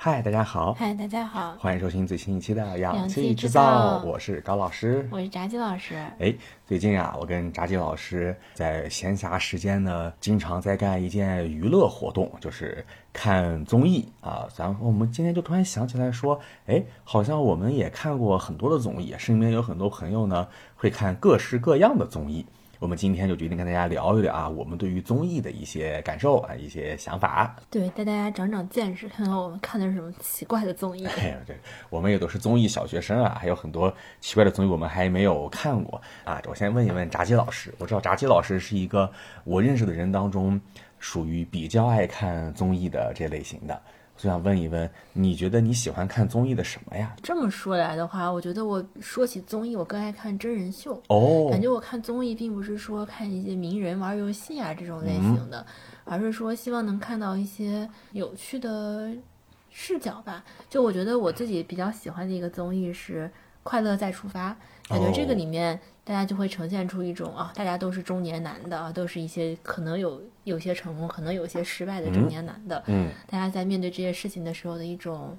嗨，大家好，嗨，大家好，欢迎收听最新一期的《氧氧气气制造我是高老师。我是炸鸡老师。哎，最近啊，我跟炸鸡老师在闲暇时间呢，经常在干一件娱乐活动，就是看综艺啊。然后我们今天就突然想起来说，哎，好像我们也看过很多的综艺，身边有很多朋友呢会看各式各样的综艺。我们今天就决定跟大家聊一聊啊，我们对于综艺的一些感受啊，一些想法。对，带大家长长见识，看看我们看的是什么奇怪的综艺。哎呀，对，我们也都是综艺小学生啊，还有很多奇怪的综艺我们还没有看过啊。我先问一问炸鸡老师，我知道炸鸡老师是一个我认识的人当中属于比较爱看综艺的这类型的，就想问一问，你觉得你喜欢看综艺的什么呀？这么说来的话，我觉得我说起综艺，我更爱看真人秀。哦，感觉我看综艺并不是说看一些名人玩游戏啊这种类型的，而是说希望能看到一些有趣的视角吧。就我觉得我自己比较喜欢的一个综艺是《快乐再出发》，感觉这个里面大家就会呈现出一种啊，大家都是中年男的啊，都是一些可能有有些成功，可能有些失败的中年男的，嗯，大家在面对这些事情的时候的一种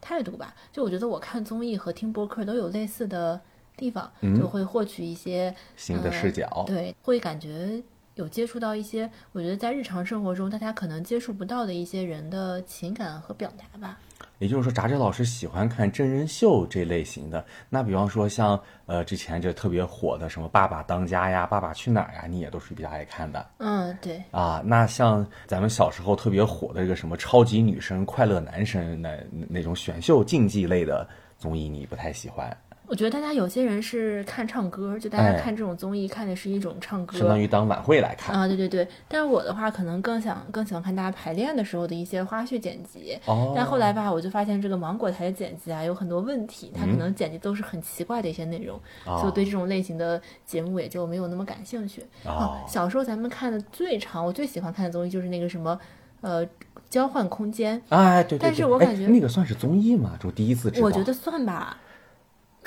态度吧。就我觉得我看综艺和听播客都有类似的地方，就会获取一些新的视角，对，会感觉有接触到一些我觉得在日常生活中大家可能接触不到的一些人的情感和表达吧。也就是说，杂志老师喜欢看真人秀这类型的。那比方说像呃之前这特别火的什么《爸爸当家》呀，《爸爸去哪儿》呀，你也都是比较爱看的嗯，对，啊。那像咱们小时候特别火的这个什么超级女生、快乐男生那那种选秀竞技类的综艺，你不太喜欢，我觉得大家有些人是看唱歌，就大哎家看这种综艺看的是一种唱歌。相当于当晚会来看。啊，对对对，但是我的话可能更想更喜欢看大家排练的时候的一些花絮剪辑。哦，但后来吧，我就发现这个芒果台的剪辑啊有很多问题，它可嗯能剪辑都是很奇怪的一些内容，哦所以我对这种类型的节目也就没有那么感兴趣。哦啊，小时候咱们看的最长，我最喜欢看的综艺就是那个什么，呃，交换空间，哎，对对对，但是我哎感觉那个算是综艺吗？就第一次知道，我觉得算吧。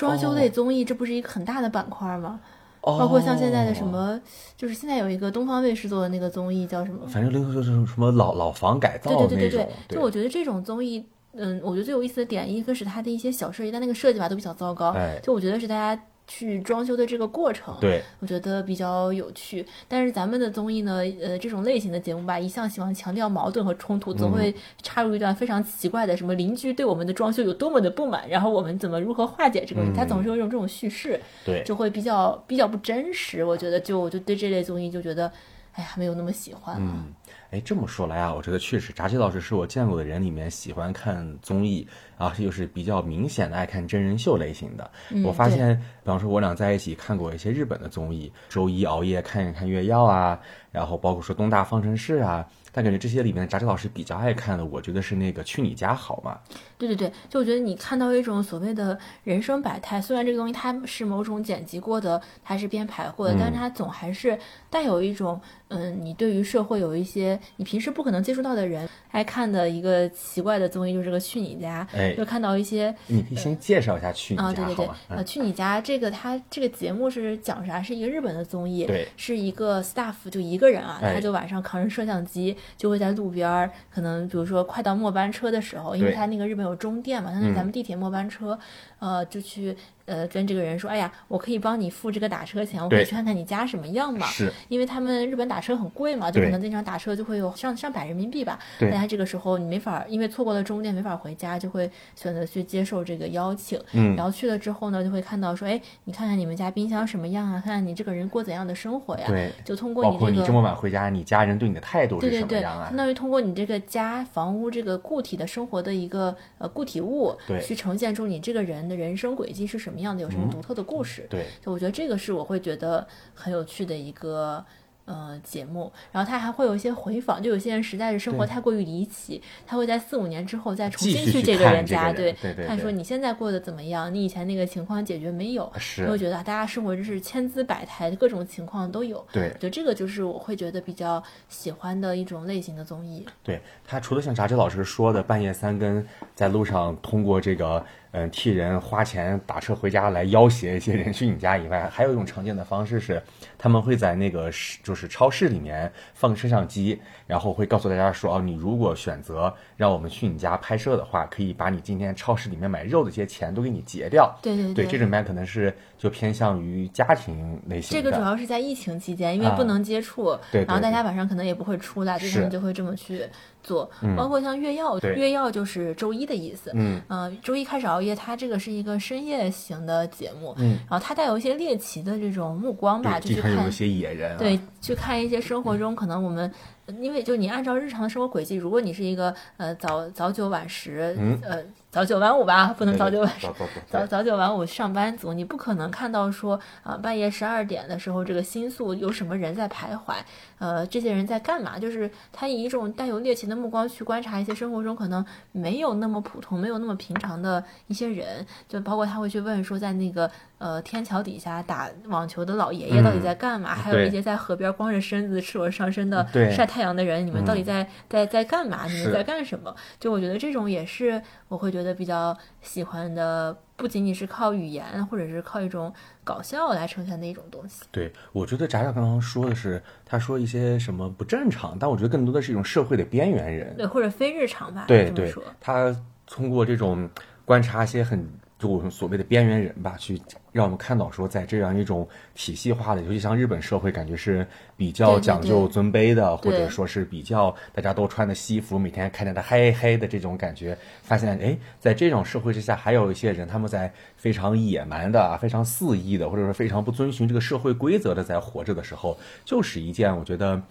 装修类综艺，这不是一个很大的板块吗？哦，包括像现在的什么，就是现在有一个东方卫视做的那个综艺叫什么？反正另就是什么老老房改造对对对对就我觉得这种综艺，嗯，我觉得最有意思的点，一个是它的一些小设计，但那个设计吧都比较糟糕，哎就我觉得是大家去装修的这个过程，对，我觉得比较有趣。但是咱们的综艺呢，呃，这种类型的节目吧，一向喜欢强调矛盾和冲突，总嗯会插入一段非常奇怪的，什么邻居对我们的装修有多么的不满，然后我们怎么如何化解这个问题，它总是有一种这种叙事，嗯对，就会比较比较不真实。我觉得就我就对这类综艺就觉得，哎呀，没有那么喜欢了。嗯，哎，这么说来啊，我觉得确实，炸鸡老师是我见过的人里面喜欢看综艺啊，又是比较明显的爱看真人秀类型的。嗯我发现，比方说我俩在一起看过一些日本的综艺，周一熬夜看一看月曜啊，然后包括说东大方程式啊，但感觉这些里面炸鸡老师比较爱看的，我觉得是那个去你家好吗？对对对，就我觉得你看到一种所谓的人生百态，虽然这个东西它是某种剪辑过的，它是编排过的，但是它总还是带有一种，嗯，你对于社会有一些你平时不可能接触到的人爱看的一个奇怪的综艺，就是个去你家，哎就看到一些你可以先介绍一下去你啊，对对对家好吗？，呃，嗯去你家这个它这个节目是讲啥？是一个日本的综艺，对是一个 staff 就一个人啊，哎他就晚上扛着摄像机，就会在路边儿，可能比如说快到末班车的时候，因为对。他那个日本有终电嘛，相当于嗯。咱们地铁末班车，呃，就去呃跟这个人说，哎呀，我可以帮你付这个打车钱，我可以去看看你家什么样嘛。是因为他们日本打车很贵嘛，就可能经常打车就会有上上百人民币吧。对但他这个时候你没法，因为错过了终点没法回家，就会选择去接受这个邀请。嗯然后去了之后呢，就会看到说，哎，你看看你们家冰箱什么样啊？看看你这个人过怎样的生活呀？对，就通过你这个。括你这么晚回家，你家人对你的态度是对对对，什么样啊相？当于通过你这个家、房屋这个固体的生活的一个呃固体物，对嗯去呈现出你这个人的人生轨迹是什么样的，有什么独特的故事。对，就我觉得这个是我会觉得很有趣的一个呃节目，然后他还会有一些回访，就有些人实在是生活太过于离奇，他会在四五年之后再重新去这个人家，人对对看说你现在过得怎么样，你以前那个情况解决没有？是我会觉得大家生活真是千姿百态，各种情况都有。对我觉得这个就是我会觉得比较喜欢的一种类型的综艺。对他除了像炸鸡老师说的半夜三更在路上通过这个嗯替人花钱打车回家来要挟一些人去你家以外，还有一种常见的方式是，他们会在那个市就是超市里面放摄像机，然后会告诉大家说，哦，你如果选择让我们去你家拍摄的话，可以把你今天超市里面买肉的这些钱都给你结掉。对对对，这里面可能是就偏向于家庭类型这。个主要是在疫情期间，因为啊不能接触，对对然后大家晚上可能也不会出来，这是他们就会这么去做。包括像月曜，对月曜就是周一的意思。嗯呃，周一开始熬夜，它这个是一个深夜型的节目，嗯然后它带有一些猎奇的这种目光吧，就去看一些野人、啊。对，去看一些生活中可能我们，因为就你按照日常的生活轨迹，如果你是一个呃早早九晚十，嗯呃早九晚五吧，不能，早九晚十早。早九晚五上班族，你不可能看到说啊、半夜十二点的时候，这个新宿有什么人在徘徊，呃，这些人在干嘛？就是他以一种带有猎奇的目光去观察一些生活中可能没有那么普通、没有那么平常的一些人，就包括他会去问说，在那个呃天桥底下打网球的老爷爷到底在干嘛？还有对一些在河边光着身子、赤裸上身的晒太阳的人，你们到底在、在在干嘛？你们在干什么？就我觉得这种也是我会觉得比较喜欢的，不仅仅是靠语言或者是靠一种搞笑来呈现的一种东西。对，我觉得炸炸刚刚说的是，他说一些什么不正常，但我觉得更多的是一种社会的边缘人。对，或者非日常吧，对对这么说。，他通过这种观察一些很就我们所谓的边缘人吧，去让我们看到说，在这样一种体系化的，尤其像日本社会，感觉是比较讲究尊卑的，或者说是比较大家都穿的西服，每天看着他嘿嘿的这种感觉，发现哎，在这种社会之下，还有一些人他们在非常野蛮的、非常肆意的，或者说非常不遵循这个社会规则的在活着的时候，就是一件我觉得。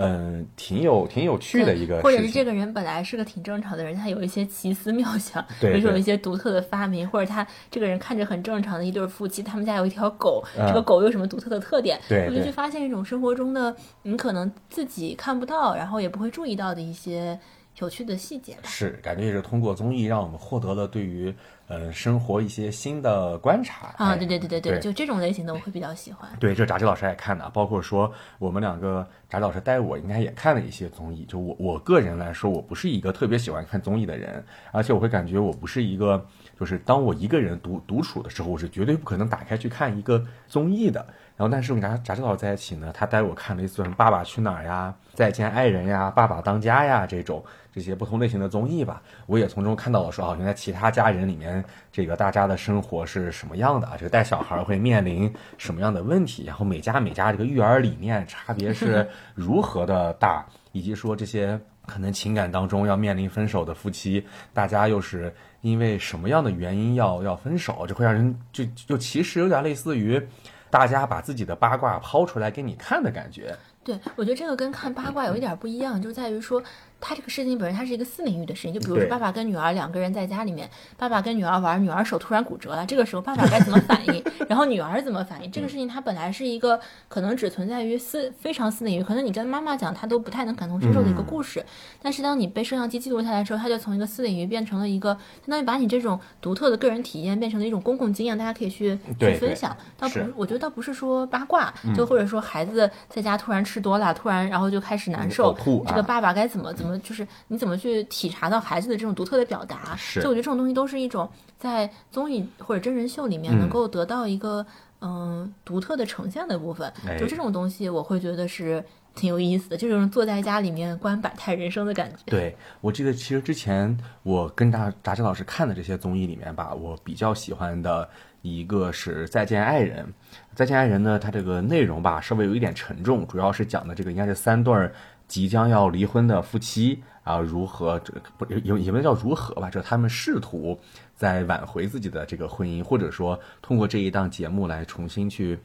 嗯，挺有挺有趣的一个或者是这个人本来是个挺正常的人，他有一些奇思妙想，比如说有一些独特的发明，或者他这个人看着很正常的一对夫妻，他们家有一条狗，嗯这个狗有什么独特的特点？我就去发现一种生活中的你可能自己看不到，然后也不会注意到的一些有趣的细节吧。是，感觉也是通过综艺让我们获得了对于呃生活一些新的观察啊，哎对对对对对，对就这种类型的我会比较喜欢。对，这炸鸡老师也看的，包括说我们两个炸鸡老师带我应该也看了一些综艺。就我我个人来说，我不是一个特别喜欢看综艺的人，而且我会感觉我不是一个，就是当我一个人独独处的时候，我是绝对不可能打开去看一个综艺的。然后，但是我跟炸炸鸡老师在一起呢，他带我看了一次什么《爸爸去哪儿》呀、《再见爱人》呀、《爸爸当家》呀这种这些不同类型的综艺吧，我也从中看到了说啊，原来其他家人里面这个大家的生活是什么样的啊，这个带小孩会面临什么样的问题，然后每家每家这个育儿理念差别是 如何的大，以及说这些可能情感当中要面临分手的夫妻，大家又是因为什么样的原因要要分手，这会让人就就其实有点类似于大家把自己的八卦抛出来给你看的感觉。对，我觉得这个跟看八卦有一点不一样，就在于说，他这个事情本身它是一个私领域的事情。就比如说爸爸跟女儿两个人在家里面，爸爸跟女儿玩，女儿手突然骨折了，这个时候爸爸该怎么反应？然后女儿怎么反应？这个事情它本来是一个可能只存在于私非常私领域，可能你跟妈妈讲她都不太能感同身受的一个故事。但是当你被摄像机记录下来之后，它就从一个私领域变成了一个相当于把你这种独特的个人体验变成了一种公共经验，大家可以去去分享。倒不是是，我觉得倒不是说八卦，就或者说孩子在家突然吃多了，突然然后就开始难受，这个爸爸该怎么怎么就是你怎么去体察到孩子的这种独特的表达？是就我觉得这种东西都是一种在综艺或者真人秀里面能嗯够得到一个嗯独特的呈现的部分。哎就这种东西，我会觉得是挺有意思的，就这种坐在家里面观百态人生的感觉。对，我记得其实之前我跟大达志老师看的这些综艺里面吧，我比较喜欢的一个是《再见爱人》。《再见爱人》呢，它这个内容吧稍微有一点沉重，主要是讲的这个应该是三对儿即将要离婚的夫妻啊，如何这不也也不能叫如何吧，就是他们试图在挽回自己的这个婚姻，或者说通过这一档节目来重新去。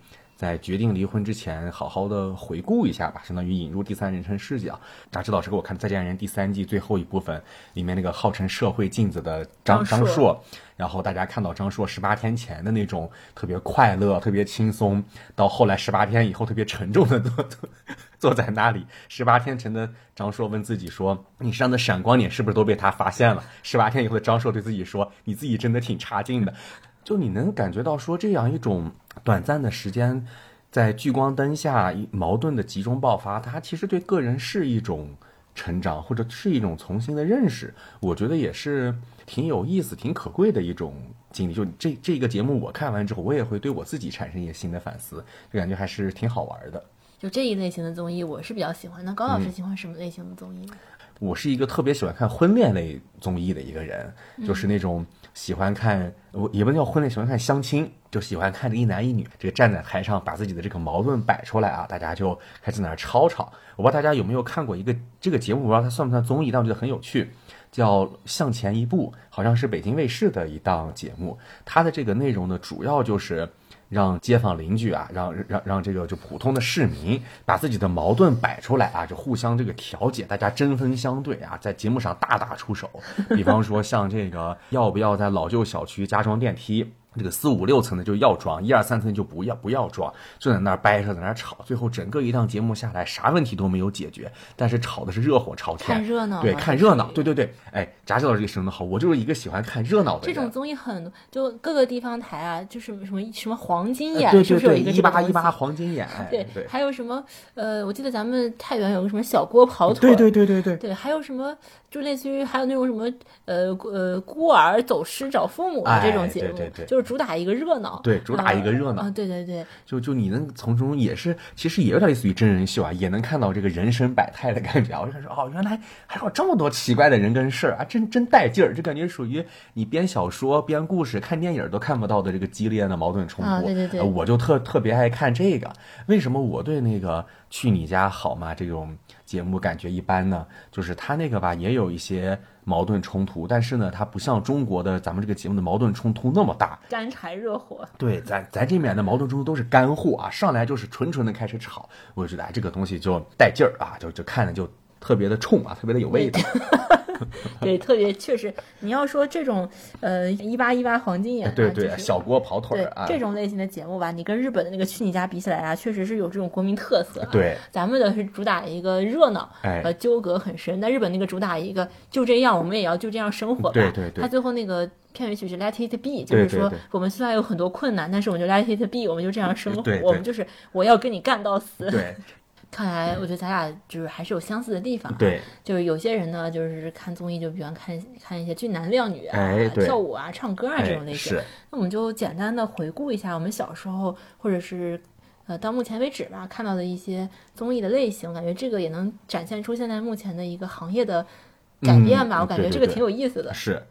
在决定离婚之前，好好的回顾一下吧，相当于引入第三人称视角。扎志老师给我看《再见爱人》第三季最后一部分，里面那个号称社会镜子的张张硕张硕，然后大家看到张硕十八天前的那种特别快乐、特别轻松，到后来十八天以后特别沉重的 坐坐坐在那里。十八天前的张硕问自己说：“你身上的闪光点是不是都被他发现了？”十八天以后的张硕对自己说：“你自己真的挺差劲的。”就你能感觉到说这样一种短暂的时间，在聚光灯下一矛盾的集中爆发，它其实对个人是一种成长，或者是一种重新的认识。我觉得也是挺有意思、挺可贵的一种经历。就这这个节目我看完之后，我也会对我自己产生一些新的反思，就感觉还是挺好玩的。就这一类型的综艺，我是比较喜欢。那高老师喜欢什么类型的综艺呢？我是一个特别喜欢看婚恋类综艺的一个人，就是那种喜欢看，我也不能叫婚恋，喜欢看相亲，就喜欢看着一男一女，这个站在台上把自己的这个矛盾摆出来啊，大家就开始在那儿吵吵。我不知道大家有没有看过一个这个节目，我不知道它算不算综艺，但我觉得很有趣，叫《向前一步》，好像是北京卫视的一档节目。它的这个内容呢，主要就是。让街坊邻居啊，让让让这个就普通的市民把自己的矛盾摆出来啊，就互相这个调解，大家针锋相对啊，在节目上大打出手。比方说像这个要不要在老旧小区加装电梯。这个四五六层的就要装，一二三层就不要不要装，就在那儿掰扯，在那儿吵，最后整个一档节目下来，啥问题都没有解决，但是吵的是热火朝天，看热闹，对，看热闹，对对对，哎，炸鸡老师这个形容的好，我就是一个喜欢看热闹的人。这种综艺很就各个地方台啊，就是什么什么黄金眼，对对对，一八一八黄金眼，对对，还有什么呃，我记得咱们太原有个什么小锅跑腿，对对对对对，对，还有什么就类似于还有那种什么呃呃孤儿走失找父母的这种节目，就是主打一个热闹。对，主打一个热闹。对对对，就就你能从中也是，其实也有点类似于真人秀啊，也能看到这个人生百态的感觉啊。我就说，哦，原来还有这么多奇怪的人跟事儿啊，真真带劲儿，就感觉属于你编小说、编故事、看电影都看不到的这个激烈的矛盾冲突。对对对，我就特特别爱看这个。为什么我对那个去你家好吗这种节目感觉一般呢？就是他那个吧，也有一些。矛盾冲突，但是呢，它不像中国的咱们这个节目的矛盾冲突那么大，干柴热火。对，咱咱这面的矛盾冲突都是干货啊，上来就是纯纯的开始吵，我就觉得哎，这个东西就带劲儿啊，就就看着就特别的冲啊，特别的有味道。对，特别确实，你要说这种呃一八一八黄金眼，对对，小锅跑腿啊，这种类型的节目吧，你跟日本的那个去你家比起来啊，确实是有这种国民特色。对，咱们的是主打一个热闹，呃，纠葛很深。但日本那个主打一个就这样，我们也要就这样生活吧。对对对。他最后那个片尾曲是 Let It Be，就是说我们虽然有很多困难，但是我们就 Let It Be，我们就这样生活，我们就是我要跟你干到死。对。看来，我觉得咱俩就是还是有相似的地方。对，就是有些人呢，就是看综艺就喜欢看看一些俊男靓女啊、跳舞啊、唱歌啊这种类型。是。那我们就简单的回顾一下我们小时候，或者是呃到目前为止吧看到的一些综艺的类型，感觉这个也能展现出现在目前的一个行业的改变吧。我感觉这个挺有意思的。是。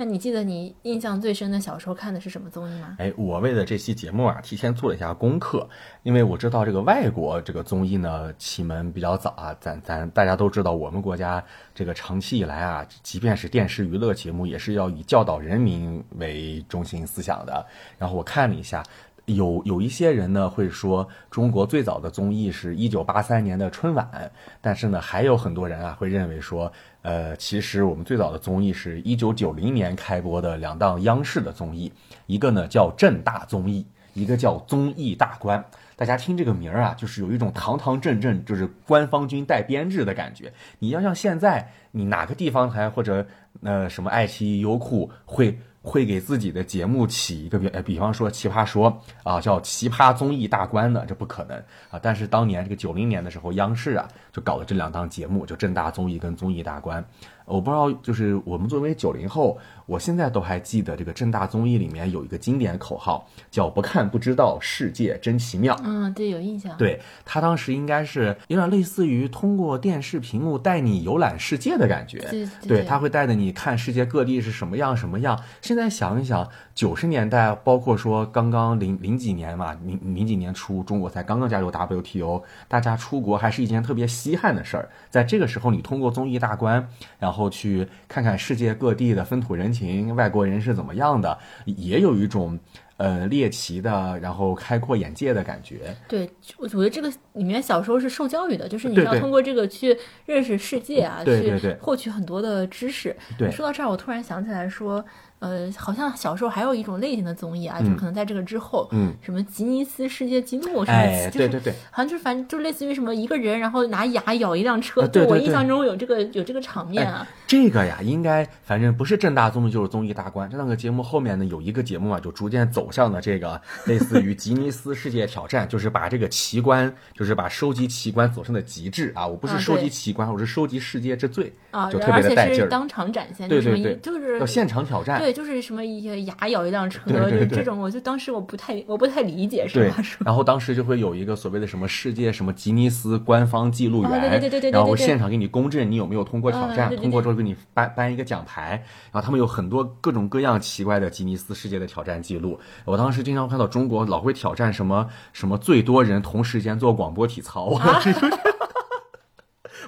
那你记得你印象最深的小时候看的是什么综艺吗？哎，我为了这期节目啊，提前做了一下功课，因为我知道这个外国这个综艺呢启蒙比较早啊，咱咱大家都知道，我们国家这个长期以来啊，即便是电视娱乐节目，也是要以教导人民为中心思想的。然后我看了一下。有有一些人呢会说中国最早的综艺是一九八三年的春晚，但是呢还有很多人啊会认为说，呃，其实我们最早的综艺是一九九零年开播的两档央视的综艺，一个呢叫正大综艺，一个叫综艺大观。大家听这个名儿啊，就是有一种堂堂正正，就是官方军带编制的感觉。你要像现在，你哪个地方台或者呃什么爱奇艺、优酷会？会给自己的节目起一个比，比方说《奇葩说》啊，叫《奇葩综艺大观》的，这不可能啊。但是当年这个九零年的时候，央视啊就搞了这两档节目，就正大综艺跟综艺大观。我不知道，就是我们作为九零后，我现在都还记得这个正大综艺里面有一个经典口号，叫“不看不知道，世界真奇妙”。嗯，对，有印象。对他当时应该是有点类似于通过电视屏幕带你游览世界的感觉。对，对他会带着你看世界各地是什么样什么样。现在想一想，九十年代，包括说刚刚零零几年嘛，零零几年初，中国才刚刚加入 WTO，大家出国还是一件特别稀罕的事儿。在这个时候，你通过综艺大观，然后。后去看看世界各地的风土人情，外国人是怎么样的，也有一种呃猎奇的，然后开阔眼界的感觉。对，我觉得这个里面小时候是受教育的，就是你要通过这个去认识世界啊，去获取很多的知识。对，说到这儿，我突然想起来说。呃，好像小时候还有一种类型的综艺啊，就可能在这个之后，嗯，什么吉尼斯世界纪录，哎，对对对，好像就是反正就类似于什么一个人，然后拿牙咬一辆车，对我印象中有这个有这个场面啊。这个呀，应该反正不是正大综艺就是综艺大观。这两个节目后面呢，有一个节目啊，就逐渐走走向了这个类似于吉尼斯世界挑战，就是把这个奇观，就是把收集奇观走向的极致啊！我不是啊收集奇观，我是收集世界之最，啊，就特别带劲儿。是当场展现，对对对就是要现场挑战，对，就是什么一些牙咬一辆车，对对就这种，我就当时我不太我不太理解，实对话说。，然后当时就会有一个所谓的什么世界什么吉尼斯官方记录员，哦对对对对对对然后现场给你公证你有没有通过挑战，通过之后给你颁颁一个奖牌，然后他们有很多各种各样奇怪的吉尼斯世界的挑战记录。我当时经常看到中国老会挑战什么什么最多人同时间做广播体操。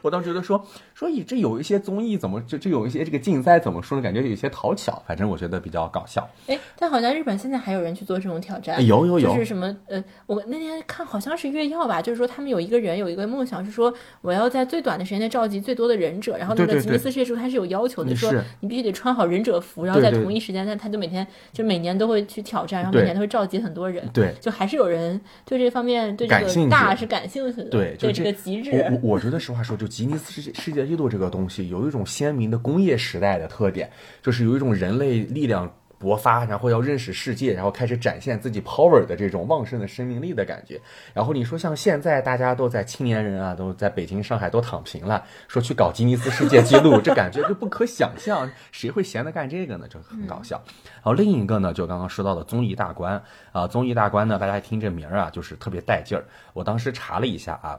我当时觉得说说以这有一些综艺怎么就就有一些这个竞赛怎么说呢？感觉有一些讨巧，反正我觉得比较搞笑。哎，但好像日本现在还有人去做这种挑战，哎有有有。就是什么呃，我那天看好像是月曜吧，就是说他们有一个人有一个梦想是说我要在最短的时间内召集最多的忍者，然后那个吉尼斯世界纪录它是有要求的，说你必须得穿好忍者服，然后在同一时间，他他就每天就每年都会去挑战，然后每年都会召集很多人，对，就还是有人对这方面对这个大是感兴趣的，对就这对这个极致，我我我觉得实话说，就吉尼斯世界世界纪录这个东西，有一种鲜明的工业时代的特点，就是有一种人类力量勃发，然后要认识世界，然后开始展现自己 power 的这种旺盛的生命力的感觉。然后你说像现在大家都在青年人啊，都在北京、上海都躺平了，说去搞吉尼斯世界纪录，这感觉就不可想象，谁会闲得干这个呢？就很搞笑。然后另一个呢，就刚刚说到的综艺大观啊、综艺大观呢，大家听这名儿啊，就是特别带劲儿。我当时查了一下啊。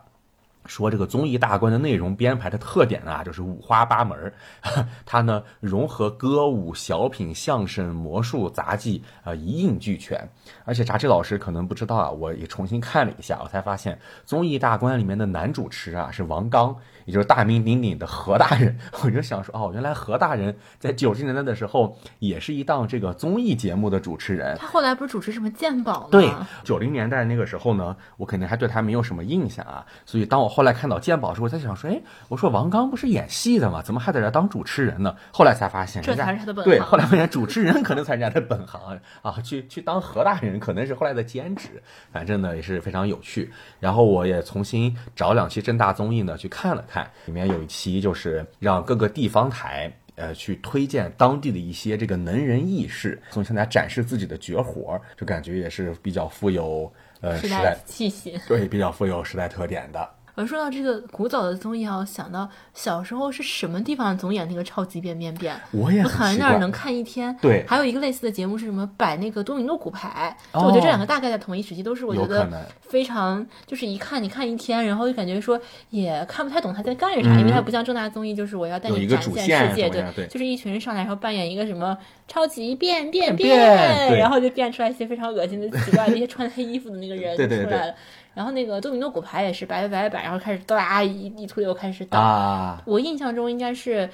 说这个综艺大观的内容编排的特点啊，就是五花八门儿，它呢融合歌舞、小品、相声、魔术、杂技啊、一应俱全。而且炸鸡老师可能不知道啊，我也重新看了一下，我才发现综艺大观里面的男主持啊是王刚，也就是大名鼎鼎的何大人。我就想说，哦，原来何大人在九十年代的时候也是一档这个综艺节目的主持人。他后来不是主持什么鉴宝吗？对，九零年代那个时候呢，我肯定还对他没有什么印象啊。所以当我后来看到鉴宝的时候，我在想说，哎，我说王刚不是演戏的吗？怎么还在这当主持人呢？后来才发现，这才是他的本对，后来发现主持人可能才是人家的本行啊，去去当何大人可能是后来的兼职，反正呢也是非常有趣。然后我也重新找两期正大综艺呢去看了看，里面有一期就是让各个地方台。呃，去推荐当地的一些这个能人异士，从向大家展示自己的绝活儿，就感觉也是比较富有呃时代气息。对比较富有时代特点的。我说到这个古早的综艺啊，我想到小时候是什么地方总演那个超级变变变，我也躺在那儿能看一天。对还有一个类似的节目是什么？摆那个多米诺骨牌。我觉得这两个大概在同一时期，都是我觉得非常就是一看你看一天，然后就感觉说也看不太懂他在干啥，因为他不像正大综艺，就是我要带你展现世界，对就是一群人上来然后扮演一个什么超级变变变对然后就变出来一些非常恶心的、奇怪的一些穿黑衣服的那个人出来了。然后那个多米诺骨牌也是摆摆摆摆，然后开始哒一一推又开始倒。啊，我印象中应该是，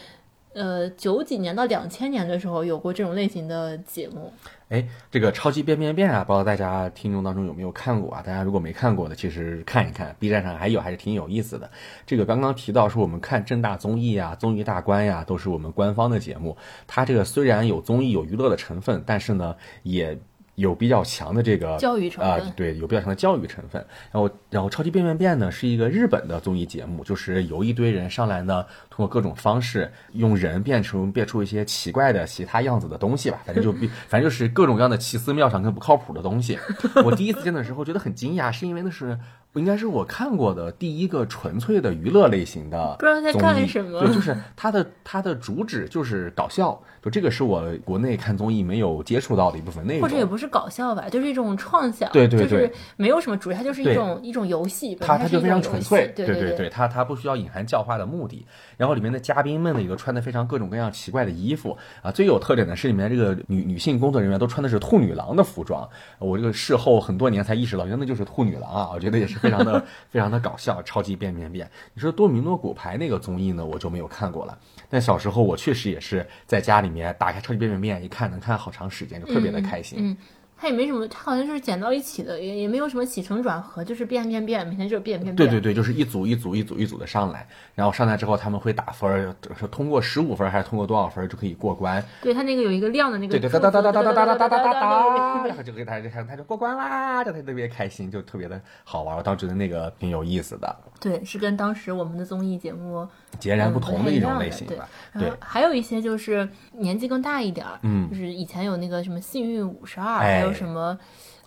呃，九几年到两千年的时候有过这种类型的节目。哎，这个超级变变变啊，不知道大家听众当中有没有看过啊？大家如果没看过的，其实看一看，B 站上还有，还是挺有意思的。这个刚刚提到说我们看正大综艺啊、综艺大观呀、都是我们官方的节目。它这个虽然有综艺有娱乐的成分，但是呢，也有比较强的这个教育成啊、分对，有比较强的教育成分。然后，然后超级变变变呢是一个日本的综艺节目，就是由一堆人上来呢，通过各种方式用人变成变出一些奇怪的其他样子的东西吧，反正就比反正就是各种各样的奇思妙想跟不靠谱的东西。我第一次见的时候觉得很惊讶，是因为那是应该是我看过的第一个纯粹的娱乐类型的不知道在干什么对，就是它的它的主旨就是搞笑，就这个是我国内看综艺没有接触到的一部分内容，或者也不是搞笑吧，就是一种创想，对对对就是没有什么主题，它就是一种一种游戏，它它它就非常纯粹，对对对，它它不需要隐含教化的目的。然后里面的嘉宾们呢，也都穿的非常各种各样奇怪的衣服啊。最有特点的是里面这个女女性工作人员都穿的是兔女郎的服装。我这个事后很多年才意识到，原来那就是兔女郎啊！我觉得也是非常的非常的搞笑，超级变变变。你说多米诺骨牌那个综艺呢，我就没有看过了。但小时候我确实也是在家里面打开超级变变变一看，能看好长时间，就特别的开心。嗯，它也没什么，它好像就是剪到一起的，也也没有什么起承转合，就是变变变，每天就是变变变。对对对，就是一组一组一组一组的上来，然后上来之后他们会打分儿，是通过十五分还是通过多少分就可以过关。对它那个有一个亮的那个对对哒哒哒哒哒哒哒哒哒哒哒然后就给他就他他就过关啦，就他特别开心，就特别的好玩。我当时觉得那个挺有意思的，对，是跟当时我们的综艺节目截然不同的一种类型对吧。对，还有一些就是年纪更大一点儿，嗯就是以前有那个什么幸运五十二，哎还有有什么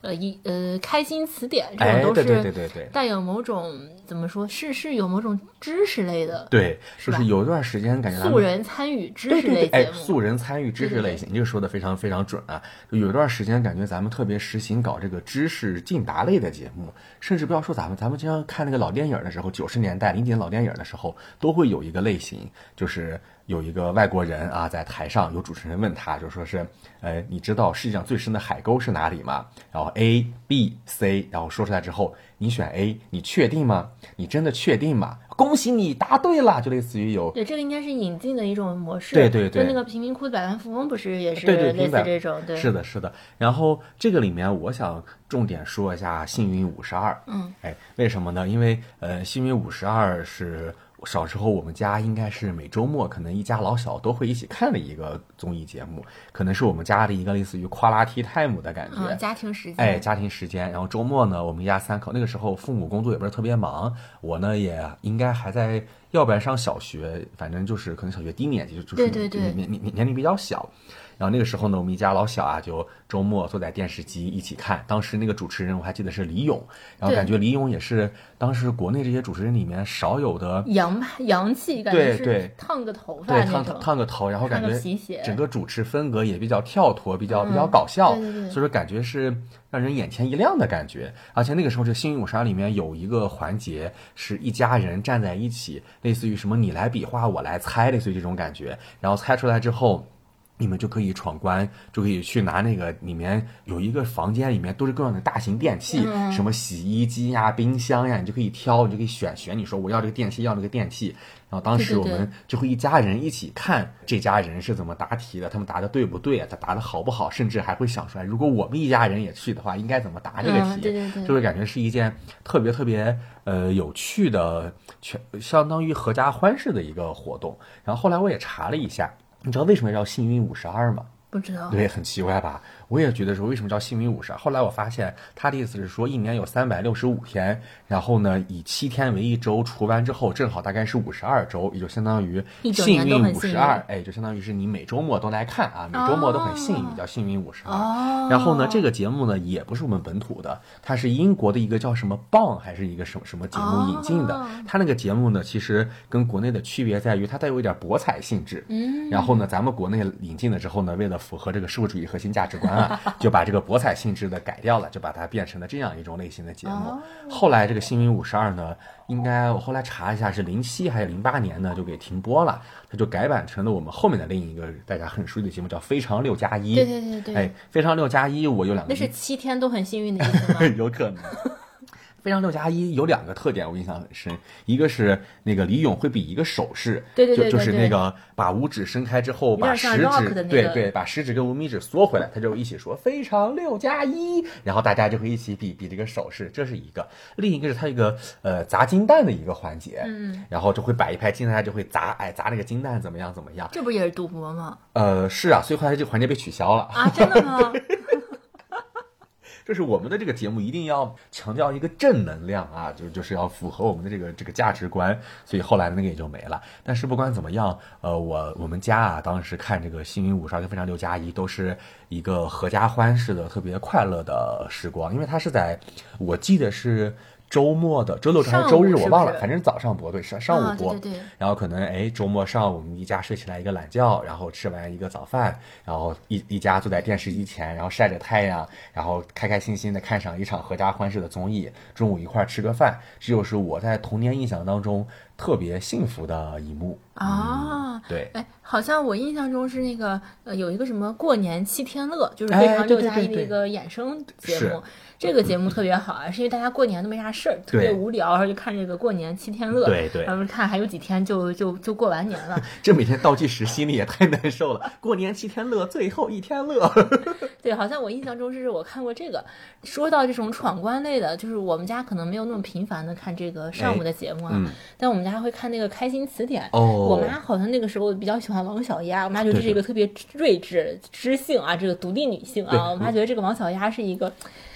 呃一呃开心词典，这哎，种都是。带有某种怎么说，是是有某种知识类的对，是就是有一段时间感觉素人参与知识类节，目。素人参与知识类型，你这个说的非常非常准啊！就有一段时间感觉咱们特别实行搞这个知识竞答类的节目，甚至不要说咱们，咱们经常看那个老电影的时候，九十年代、零几年老电影的时候，都会有一个类型，就是有一个外国人啊在台上，有主持人问他，就说是，呃，你知道世界上最深的海沟是哪里吗？然后 A、B、C，然后说出来之后，你选 A，你确定吗？你真的确定吗？恭喜你答对了，就类似于有对，这个应该是引进的一种模式。对对对就那个贫民窟的百万富翁不是也是类似这种？对，是的，是的。然后这个里面，我想重点说一下《幸运五十二》。嗯，哎，为什么呢？因为呃，《幸运五十二》是小时候我们家应该是每周末可能一家老小都会一起看的一个综艺节目，可能是我们家的一个类似于夸拉 tea time 的感觉。嗯，家庭时间。哎，家庭时间，然后周末呢，我们一家三口，那个时候父母工作也不是特别忙，我呢也应该还在，要不然上小学，反正就是可能小学低年级，就就是对对对年年年年龄比较小。然后那个时候呢，我们一家老小啊，就周末坐在电视机一起看。当时那个主持人我还记得是李咏，然后感觉李咏也是当时国内这些主持人里面少有的，洋派洋气，感觉对对烫个头发对，烫。烫个头，然后感觉整个主持风格也比较跳脱，比较比较嗯搞笑，对对对所以说感觉是让人眼前一亮的感觉。而且那个时候，这《幸运五十二》里面有一个环节是一家人站在一起，类似于什么你来比划，我来猜，类似于这种感觉。然后猜出来之后。你们就可以闯关，就可以去拿那个里面有一个房间，里面都是各样的大型电器，嗯什么洗衣机呀、冰箱呀，你就可以挑，你就可以选选，你说我要这个电器，要那个电器。然后当时我们就会一家人一起看这家人是怎么答题的，他们答的对不对啊？他答的好不好？甚至还会想出来，如果我们一家人也去的话，应该怎么答这个题？嗯对对对就会感觉是一件特别特别呃有趣的，全相当于合家欢式的一个活动。然后后来我也查了一下，你知道为什么叫幸运五十二吗？不知道。对，很奇怪吧？我也觉得说为什么叫幸运五十二？后来我发现他的意思是说，一年有三百六十五天，然后呢以七天为一周，除完之后正好大概是五十二周，也就相当于幸运五十二，哎，就相当于是你每周末都来看啊，每周末都很幸运，哦叫幸运五十。然后呢，这个节目呢也不是我们本土的，它是英国的一个叫什么棒还是一个什么什么节目引进的。哦它那个节目呢，其实跟国内的区别在于它带有一点博彩性质。嗯。然后呢，咱们国内引进了之后呢，为了符合这个社会主义核心价值观啊，就把这个博彩性质的改掉了，就把它变成了这样一种类型的节目。哦后来这个幸运五十二呢，应该我后来查一下是零七还是零八年呢，就给停播了，它就改版成了我们后面的另一个大家很熟悉的节目，叫《非常六加一》。对对对对。哎，非常六加一，我有两个那是七天都很幸运的意思吗？有可能。非常六加一有两个特点，我印象很深。一个是那个李咏会比一个手势，对对对就就是那个把五指伸开之后，把食指、那个对对，把食指跟无名指缩回来，他就一起说非常六加一，然后大家就会一起比比这个手势，这是一个。另一个是他一个呃砸金蛋的一个环节，嗯，然后就会摆一排金蛋，就会砸，哎砸那个金蛋怎么样怎么样？这不也是赌博吗？呃，是啊，所以后来这个环节被取消了。啊，真的吗？就是我们的这个节目一定要强调一个正能量啊，就就是要符合我们的这个这个价值观，所以后来的那个也就没了。但是不管怎么样，呃，我我们家啊，当时看这个《幸运五十二》跟《非常六加一》，都是一个合家欢式的特别快乐的时光，因为它是在我记得是。周末的周六还是周日我忘了，反正早上播对上上午啊播，然后可能哎周末上午我们一家睡起来一个懒觉，然后吃完一个早饭，然后一一家坐在电视机前，然后晒着太阳，然后开开心心的看上一场合家欢式的综艺，中午一块儿吃个饭，这就是我在童年印象当中特别幸福的一幕。啊，对，哎，好像我印象中是那个呃，有一个什么过年七天乐，就是哎非常对六加一的一个衍生节是目。这个节目特别好啊，是因为大家过年都没啥事儿，特别无聊，然后就看这个过年七天乐。对对然后看还有几天就就就过完年了。这每天倒计时心里也太难受了。过年七天乐，最后一天乐。对，好像我印象中是我看过这个。说到这种闯关类的，就是我们家可能没有那么频繁的看这个上午的节目啊，嗯但我们家会看那个开心词典。哦我妈好像那个时候比较喜欢王小丫，我妈觉得这是一个特别睿智、知性啊，这个独立女性啊。我妈觉得这个王小丫是一个。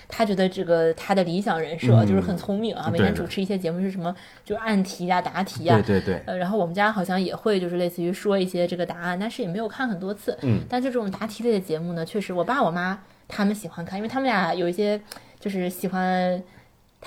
她觉得这个她的理想人设嗯就是很聪明啊，每天主持一些节目是什么，就是按题呀、答题呀、对对对，呃，然后我们家好像也会就是类似于说一些这个答案，但是也没有看很多次。嗯，但这种答题类的节目呢，确实我爸我妈他们喜欢看，因为他们俩有一些就是喜欢。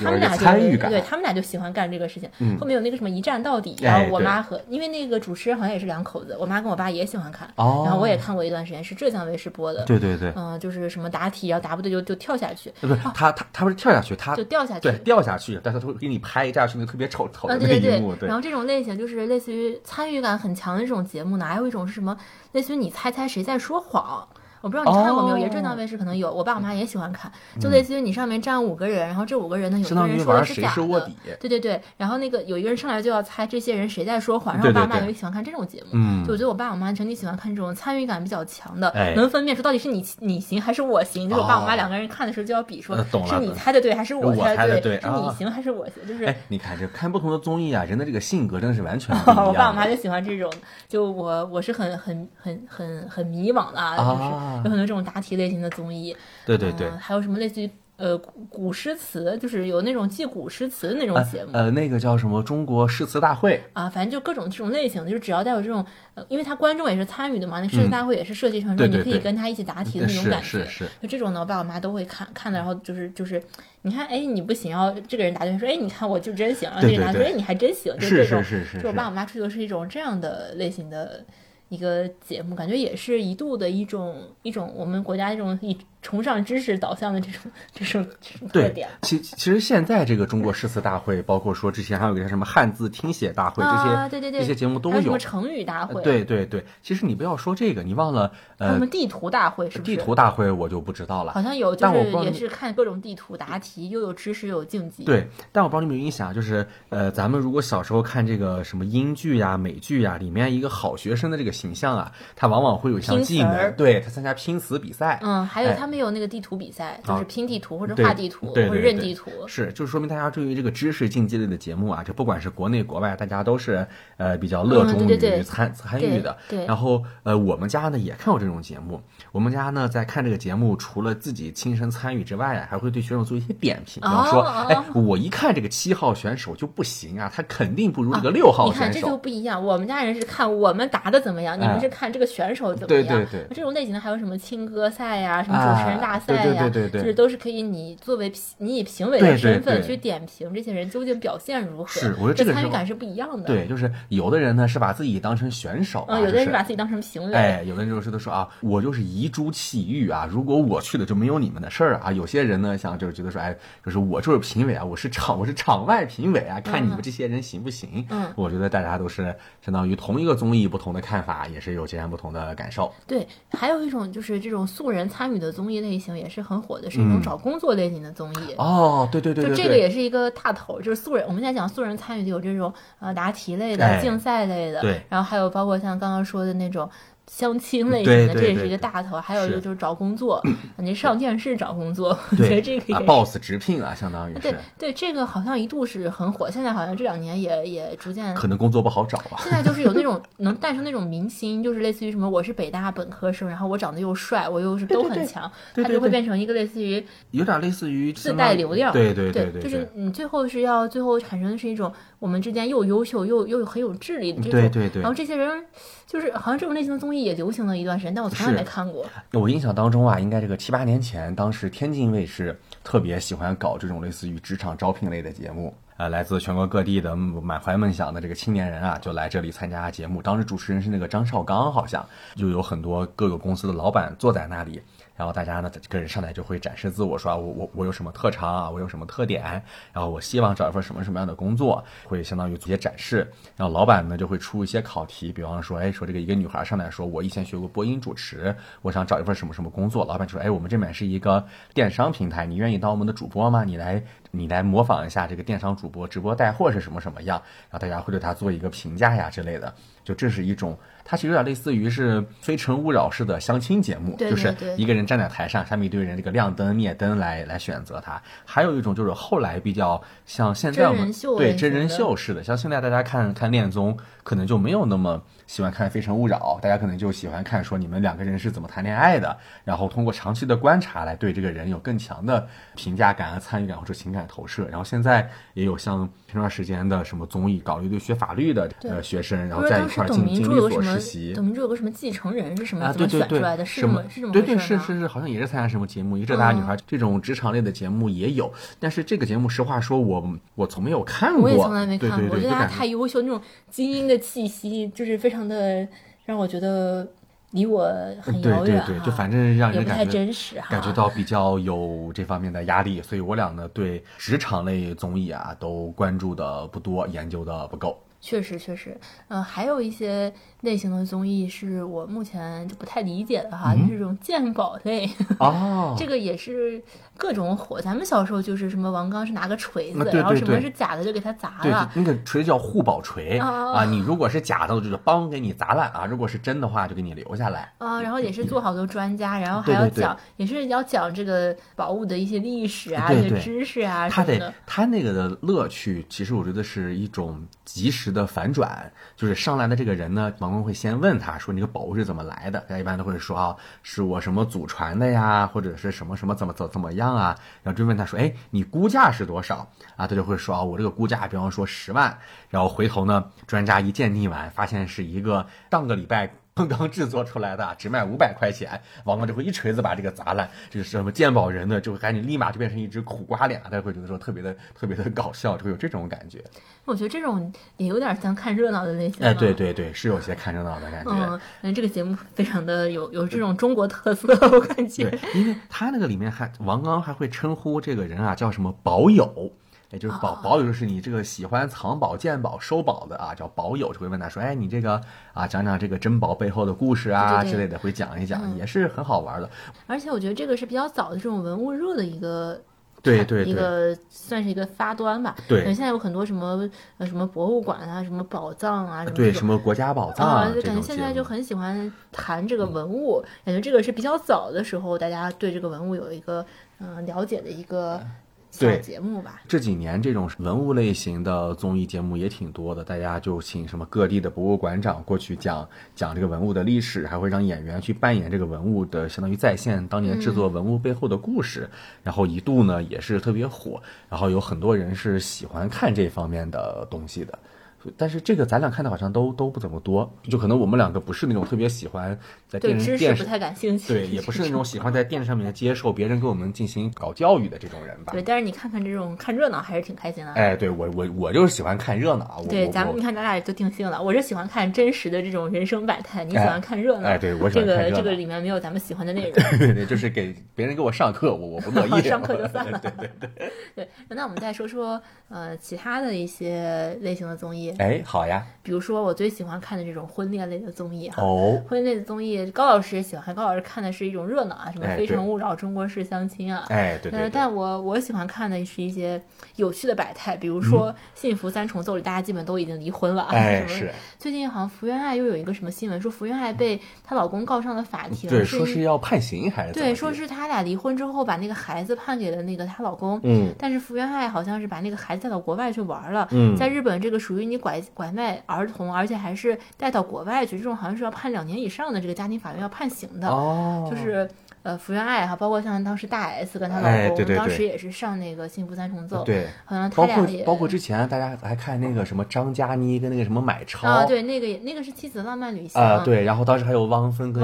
他们俩就参与感对他们俩就喜欢干这个事情。嗯后面有那个什么一站到底，哎然后我妈和因为那个主持人好像也是两口子，我妈跟我爸也喜欢看，哦然后我也看过一段时间，是浙江卫视播的。对对对，嗯、就是什么答题，然后答不对就就跳下去，呃不是他他他不是跳下去，他就掉下去。对掉下去，但是他会给你拍一下去那个特别丑丑啊，的对对那一幕，然后这种类型就是类似于参与感很强的这种节目呢，还有一种是什么？类似于你猜猜谁在说谎。我不知道你看过没有，哦也是浙江卫视可能有，我爸我妈也喜欢看，就类似于你上面站五个人，然后这五个人呢，有一个人说的是假的是卧底，对对对，然后那个有一个人上来就要猜这些人谁在说谎，然后我爸妈也喜欢看这种节目，嗯。就我觉得我爸我妈整体喜欢看这种参与感比较强的，哎。能分辨出到底是你你行还是我行，就是我爸我妈哦。两个人看的时候就要比说是你猜的对还是我猜猜的对，是你行还是我行，就是哎，你看这看不同的综艺啊，人的这个性格真的是完全 不一样的。我爸我妈就喜欢这种，就我我是很很很很很迷惘的啊，就是啊有很多这种答题类型的综艺，对对对。嗯，还有什么类似于呃古古诗词，就是有那种记古诗词的那种呃节目。呃，那个叫什么中国诗词大会，啊，反正就各种这种类型的，就只要带有这种，呃，因为他观众也是参与的嘛，那诗词大会也是设计成说你可以跟他一起答题的那种感觉。是是，就这种呢，我爸我妈都会看看的，然后就是就是，你看，哎，你不行，然后这个人答对，说，哎，你看我就真行，然后这个人答对，对哎，你还真行，就是这种。是是是就我爸我妈追求是一种这样的类型的一个节目，感觉也是一度的一种一种我们国家一种以崇尚知识导向的这种 这种这种特对点。，其其实现在这个中国诗词大会，包括说之前还有个什么汉字听写大会，这些啊对对对这些节目都有什么。成语大会？，对对对，其实你不要说这个，你忘了呃什么，地图大会是不是？地图大会我就不知道了。好像有，就是也是看各种地图答题，又有知识又有竞技。，对，但我不知道你有没有印象，就是呃，咱们如果小时候看这个什么英剧呀、美剧呀，里面一个好学生的这个形象啊，他往往会有一项技能，对他参加拼词比赛。嗯，还有哎他们有那个地图比赛，就啊是拼地图或者画地图或者认地图。是，就是说明大家对于这个知识竞技类的节目啊，这不管是国内国外，大家都是呃比较热衷于参、参与的。对对然后呃，我们家呢也看过这种节目，我们家呢在看这个节目，除了自己亲身参与之外啊，还会对选手做一些点评，比方说，哦哎，我一看这个七号选手就不行啊，他肯定不如这个六号选手你看这就。不一样，我们家人是看我们答的怎么样，你哎们是看这个选手怎么对样。对对这种类型的还有什么青歌赛呀、什么主持人大赛呀、啊对对对对对就是都是可以你作为评你以评委对对的身份去点评这些人究竟表现如何。是我觉得这个是参与感是不一样的。，对，就是有的人呢是把自己当成选手啊，嗯，有的人是把自己当成评委。哎，有的人就是都说啊，我就是遗珠气玉啊，如果我去了就没有你们的事儿啊。有些人呢，想就是觉得说，哎，就是我就是评委啊，我是场我是场外评委啊，看你们这些人行不行？嗯我觉得大家都是相当于同一个综艺，不同的看法，也是有截然不同的感受。对，还有一种就是这种素人参与的综艺类型也是很火的，是一种嗯找工作类型的综艺。哦，对对对就这个也是一个大头，就是素人。我们现在讲素人参与的有这种呃答题类的、哎竞赛类的，对然后还有包括像刚刚说的那种相亲类型的，这也是一个大头。还有一个就是找工作，你上电视找工作，我觉得这个也啊。，boss 直聘啊，相当于对是，对，这个好像一度是很火，现在好像这两年也也逐渐可能工作不好找吧。现在就是有那种能诞生那种明星，就是类似于什么我是北大本科生，然后我长得又帅，我又是都很强，他就会变成一个类似于有点类似于自带流量。对对对对，就是你最后是要最后产生的是一种我们之间又优秀又又很有智力的这种。对对对然后这些人就是好像这种类型的综艺也流行了一段时间，但我从来没看过。我印象当中啊，应该这个七八年前，当时天津卫视特别喜欢搞这种类似于职场招聘类的节目。呃，来自全国各地的满怀梦想的这个青年人啊，就来这里参加节目。当时主持人是那个张绍刚，好像就有很多各个公司的老板坐在那里，然后大家呢，这个人上来就会展示自我，说啊，我我我有什么特长啊，我有什么特点，然后我希望找一份什么什么样的工作，会相当于做一些展示。然后老板呢就会出一些考题，比方说，哎，说这个一个女孩上来说，我以前学过播音主持，我想找一份什么什么工作。老板就说，哎，我们这边是一个电商平台，你愿意当我们的主播吗？你来你来模仿一下这个电商主播直播带货是什么什么样，然后大家会对他做一个评价呀之类的。就这是一种，它其实有点类似于是《非诚勿扰》式的相亲节目，对就是一个人站在台上，下面一堆人这个亮灯灭灯来来选择他。还有一种就是后来比较像现在我们对真人秀似的，像现在大家看看恋综，可能就没有那么喜欢看《非诚勿扰》，大家可能就喜欢看说你们两个人是怎么谈恋爱的，然后通过长期的观察来对这个人有更强的评价感啊参与感或者情感投射。然后现在也有像前段时间的什么综艺，搞了一堆学法律的呃学生，然后在一块儿进经理所实习。董明珠有个什么继承人是什么？啊，对对对，是什么？是这么对对是是是，好像也是参加什么节目，一个浙大女孩这种职场类的节目也有。但是这个节目，实话说，我我从没有看过，我也从来没看过。我觉得她太优秀，那种精英的气息，就是非常的让我觉得。离我很遥远，对对对，就反正让人感觉真实、啊感觉到比较有这方面的压力，所以我俩呢对职场类综艺啊都关注的不多，研究的不够。确实确实，嗯，还有一些类型的综艺是我目前就不太理解的哈，就是这种鉴宝类。哦，这个也是。各种火，咱们小时候就是什么王刚是拿个锤子，然后什么是假的就给他砸了。那个锤子叫护宝锤啊，你如果是假的，就是帮给你砸烂啊；如果是真的话，就给你留下来。啊，然后也是做好多专家，然后还要讲，也是要讲这个宝物的一些历史啊、一些知识啊他得他那个的乐趣，其实我觉得是一种及时的反转，就是上来的这个人呢，王工会先问他说：“你这个宝物是怎么来的？”大家一般都会说：“啊，是我什么祖传的呀，或者是什么什么怎么怎怎么样。”啊，然后追问他说：“哎，你估价是多少？”啊，他就会说：“啊，我这个估价，比方说十万。”然后回头呢，专家一鉴定完，发现是一个上个礼拜。刚刚制作出来的，只卖五百块钱，王刚就会一锤子把这个砸烂。这个什么鉴宝人呢，就会赶紧立马就变成一只苦瓜脸，他会觉得说特别的特别的搞笑，就会有这种感觉。我觉得这种也有点像看热闹的类型。哎，对对对，是有些看热闹的感觉。嗯，这个节目非常的有有这种中国特色，我感觉。对，因为他那个里面还王刚还会称呼这个人啊叫什么宝友。也就是宝宝友，就是你这个喜欢藏宝、鉴宝、收宝的啊，叫宝友，就会问他说：“哎，你这个啊，讲讲这个珍宝背后的故事啊之类的，会讲一讲，也是很好玩的。”而且我觉得这个是比较早的这种文物热的一个，对对，一个算是一个发端吧。对，现在有很多什么呃什么博物馆啊，什么宝藏啊，什么对，什么国家宝藏啊，就感觉现在就很喜欢谈这个文物，感觉这个是比较早的时候，大家对这个文物有一个嗯了解的一个。对节目吧，这几年这种文物类型的综艺节目也挺多的，大家就请什么各地的博物馆长过去讲讲这个文物的历史，还会让演员去扮演这个文物的，相当于再现当年制作文物背后的故事。然后一度呢也是特别火，然后有很多人是喜欢看这方面的东西的。但是这个咱俩看的好像都都不怎么多，就可能我们两个不是那种特别喜欢在电视电视不太感兴趣，对，也不是那种喜欢在电视上面接受别人给我们进行搞教育的这种人吧。对，但是你看看这种看热闹还是挺开心的。哎，对我我我就是喜欢看热闹。对，咱们你看咱俩就定性了，我是喜欢看真实的这种人生百态，你喜欢看热闹。哎，对我喜欢看。这个这个里面没有咱们喜欢的内容。对 对，就是给别人给我上课，我我不乐意。上课就算了。对对对。对，那我们再说说呃其他的一些类型的综艺。哎，好呀。比如说，我最喜欢看的这种婚恋类的综艺哈，婚恋类的综艺，高老师也喜欢。高老师看的是一种热闹啊，什么《非诚勿扰》《中国式相亲》啊，哎，对对。但我我喜欢看的是一些有趣的百态，比如说《幸福三重奏》里，大家基本都已经离婚了啊。哎，是。最近好像福原爱又有一个什么新闻，说福原爱被她老公告上了法庭，对，说是要判刑还是？对，说是他俩离婚之后把那个孩子判给了那个她老公，嗯，但是福原爱好像是把那个孩子带到国外去玩了，嗯，在日本这个属于你拐拐卖儿童，而且还。是带到国外去，这种好像是要判两年以上的，这个家庭法院要判刑的。哦，就是呃福原爱哈，包括像当时大 S 跟她老公，当时也是上那个《幸福三重奏》。对，好像他俩也包括之前大家还看那个什么张嘉倪跟那个什么买超啊，对，那个也那个是妻子的浪漫旅行啊，对，然后当时还有汪峰跟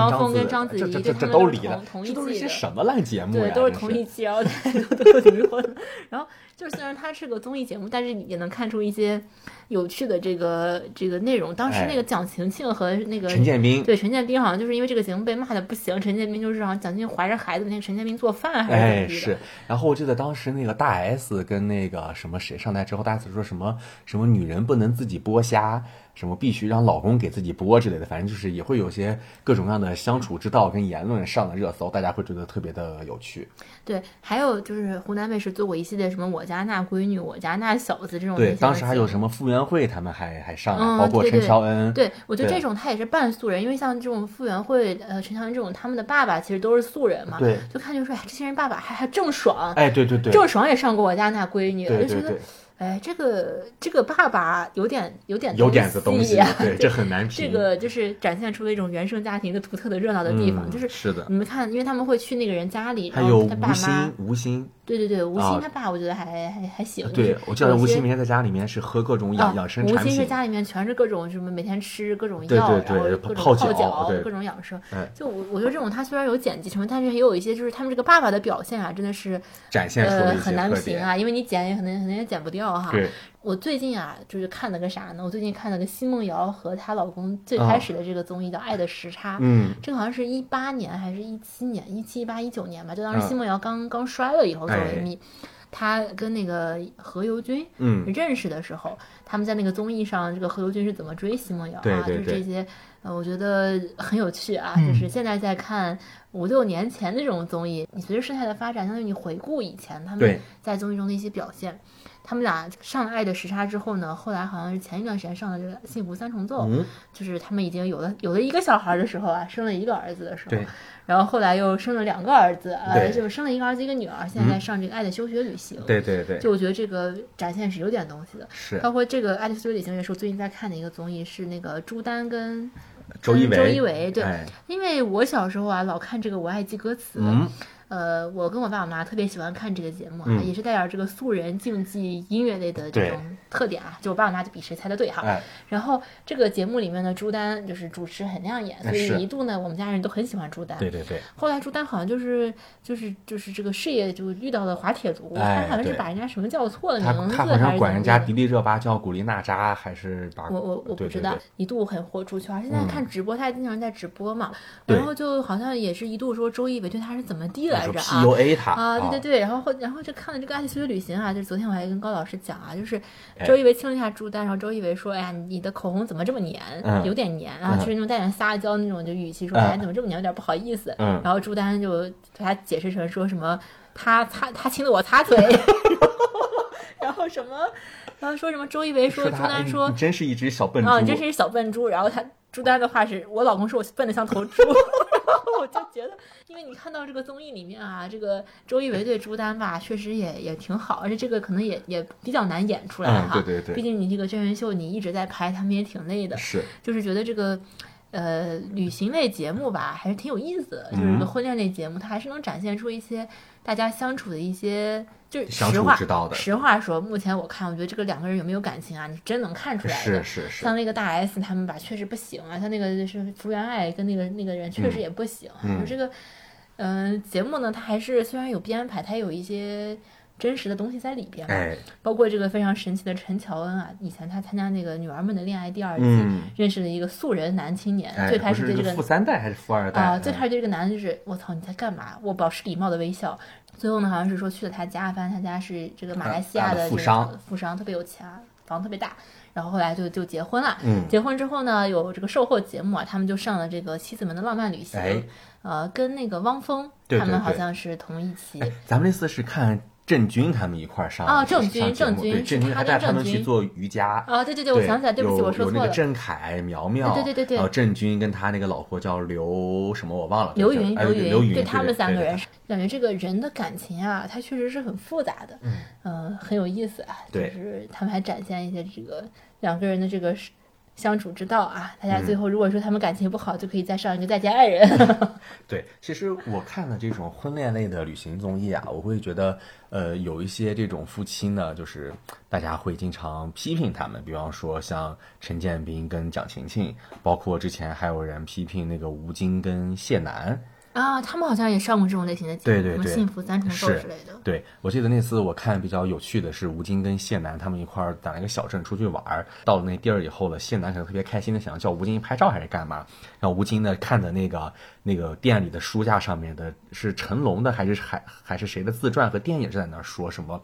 章子怡，这这这都离了，这都是些什么烂节目呀？对，都是同一期，然后都都离婚，然后。就是虽然它是个综艺节目，但是也能看出一些有趣的这个这个内容。当时那个蒋勤勤和那个陈建斌，对陈建斌好像就是因为这个节目被骂的不行。陈建斌就是好像蒋勤勤怀着孩子，那个陈建斌做饭还是哎是。然后我记得当时那个大 S 跟那个什么谁上台之后，大 S 说什么什么女人不能自己剥虾。什么必须让老公给自己播之类的，反正就是也会有些各种各样的相处之道跟言论上了热搜，大家会觉得特别的有趣。对，还有就是湖南卫视做过一系列什么我家那闺女、我家那小子这种。对，当时还有什么傅园慧他们还还上来，包括陈乔恩。对，我觉得这种他也是半素人，因为像这种傅园慧、呃陈乔恩这种，他们的爸爸其实都是素人嘛。对。就看就说，哎，这些人爸爸还还郑爽。哎，对对对。郑爽也上过我家那闺女，就觉得。哎，这个这个爸爸有点有点有点子东西，啊对，这很难评。这个就是展现出了一种原生家庭一个独特的热闹的地方，嗯就是是的你们看，因为他们会去那个人家里，还有然后他爸吴昕妈，，吴昕，对对对，吴啊昕他爸我觉得还还还行，对我记得吴昕每天在家里面是喝各种养啊养生吴昕是，家里面全是各种什么，每天吃各种药，对对然后各种泡脚各种养生。哎就我我觉得这种他虽然有剪辑成分，但是也有一些就是他们这个爸爸的表现啊，真的是展现出很难。评啊，因为你剪也可能可能也剪不掉哈。对，我最近啊，就是看了个啥呢？我最近看了个奚梦瑶和她老公最啊开始的这个综艺叫《爱的时差》。嗯，这个好像是一八年还是一七年，一七一八一九年吧，就当时嗯奚梦瑶刚、刚摔了以后作为哎蜜，她跟那个何猷君嗯认识的时候，他们在那个综艺上，这个何猷君是怎么追奚梦瑶啊？就是这些，呃，我觉得很有趣啊。嗯就是现在在看五六年前的这种综艺，你随着事态的发展，相当于你回顾以前他们在综艺中的一些表现。他们俩上了《爱的时差》之后呢，后来好像是前一段时间上了这个《幸福三重奏》，嗯，就是他们已经有了有了一个小孩的时候啊，生了一个儿子的时候，然后后来又生了两个儿子，呃，对。就生了一个儿子一个女儿，现在在上这个《爱的休学旅行》对对对，就我觉得这个展现是有点东西的。是。包括这个《爱的休学旅行》也是我最近在看的一个综艺，是那个朱丹跟周一围，周一围对。哎。因为我小时候啊老看这个《我爱记歌词》嗯，呃，我跟我爸我妈特别喜欢看这个节目啊，嗯也是带点这个素人竞技音乐类的这种特点啊，就我爸我妈就比谁猜的对哈。哎，然后这个节目里面的朱丹就是主持很亮眼，所以一度呢我们家人都很喜欢朱丹。对对对，后来朱丹好像就是就是就是这个事业就遇到了滑铁卢，哎他好像是把人家什么叫错了名字，他好像还是管人家迪丽热巴叫古力娜扎，还是把我我我不知道对对对，一度很火出圈。现在嗯看直播，他也经常在直播嘛，对然后就好像也是一度说周一围对他是怎么地来说着啊？PUA 他啊，对对对，然后后然后就看了这个《爱的休学旅行》啊，就是昨天我还跟高老师讲啊，就是哎周一围亲了一下朱丹，然后周一围说：“哎呀，你的口红怎么这么黏？嗯有点黏。”然后就是那种带点撒娇那种就语气说：“嗯哎，怎么这么黏？有点不好意思。”嗯然后朱丹就对他解释成说什么他擦他亲了我擦腿，然后什么，然后说什么周一围说朱丹说你真是一只小笨猪，啊，你真是小笨猪。然后他朱丹的话是我老公说我笨的像头猪，然 后我就觉得，因为你看到这个综艺里面啊，这个周一围对朱丹吧，确实也也挺好，而且这个可能也也比较难演出来嗯哈。对对对毕竟你这个真人秀你一直在拍，他们也挺累的。是就是觉得这个。呃，旅行类节目吧，还是挺有意思的。就是婚恋类节目，它还是能展现出一些大家相处的一些，就是相处实话之道的实话说，目前我看，我觉得这个两个人有没有感情啊，你真能看出来的。是是是，像那个大 S 他们吧，确实不行啊。像那个就是福原爱跟那个那个人确实也不行。嗯就这个，嗯、节目呢，它还是虽然有编排，它有一些真实的东西在里边。哎，包括这个非常神奇的陈乔恩啊，以前他参加那个《女儿们的恋爱》第二季，嗯认识了一个素人男青年。哎，最开始对这个富三代还是富二代啊，最哎开始对这个男的就是我操你在干嘛？我保持礼貌的微笑。最后呢，好像是说去了他家，发现他家是这个马来西亚啊的这个富商富商特别有钱，房特别大。然后后来就就结婚了。嗯结婚之后呢，有这个售后节目啊，他们就上了这个《妻子们的浪漫旅行》哎呃，跟那个汪峰对他们好像是同一期。哎，咱们那次是看郑钧他们一块儿上啊郑上钧郑钧是郑钧还他带他们去做瑜伽。啊，对对对，我想起来，对不起，有我说错了。有那个郑恺、苗苗，对对对对然后郑钧跟他那个老婆叫刘什么我忘了，刘云，刘刘云，对他们三个人，感觉这个人的感情啊，他确实是很复杂的，嗯呃，很有意思啊。就是他们还展现一些这个两个人的这个相处之道啊。大家嗯最后如果说他们感情不好，就可以再上一个再见爱人。对，其实我看了这种婚恋类的旅行综艺啊，我会觉得，呃，有一些这种夫妻呢，就是大家会经常批评他们，比方说像陈建斌跟蒋勤勤，包括之前还有人批评那个吴京跟谢楠。啊，他们好像也上过这种类型的节目，什么幸福三重奏之类的。对，我记得那次我看比较有趣的是吴京跟谢楠他们一块儿到一个小镇出去玩儿，到了那地儿以后了，谢楠可能特别开心的想要叫吴京拍照还是干嘛，然后吴京呢看的那个那个店里的书架上面的是成龙的还是还还是谁的自传和电影，就在那儿说什么。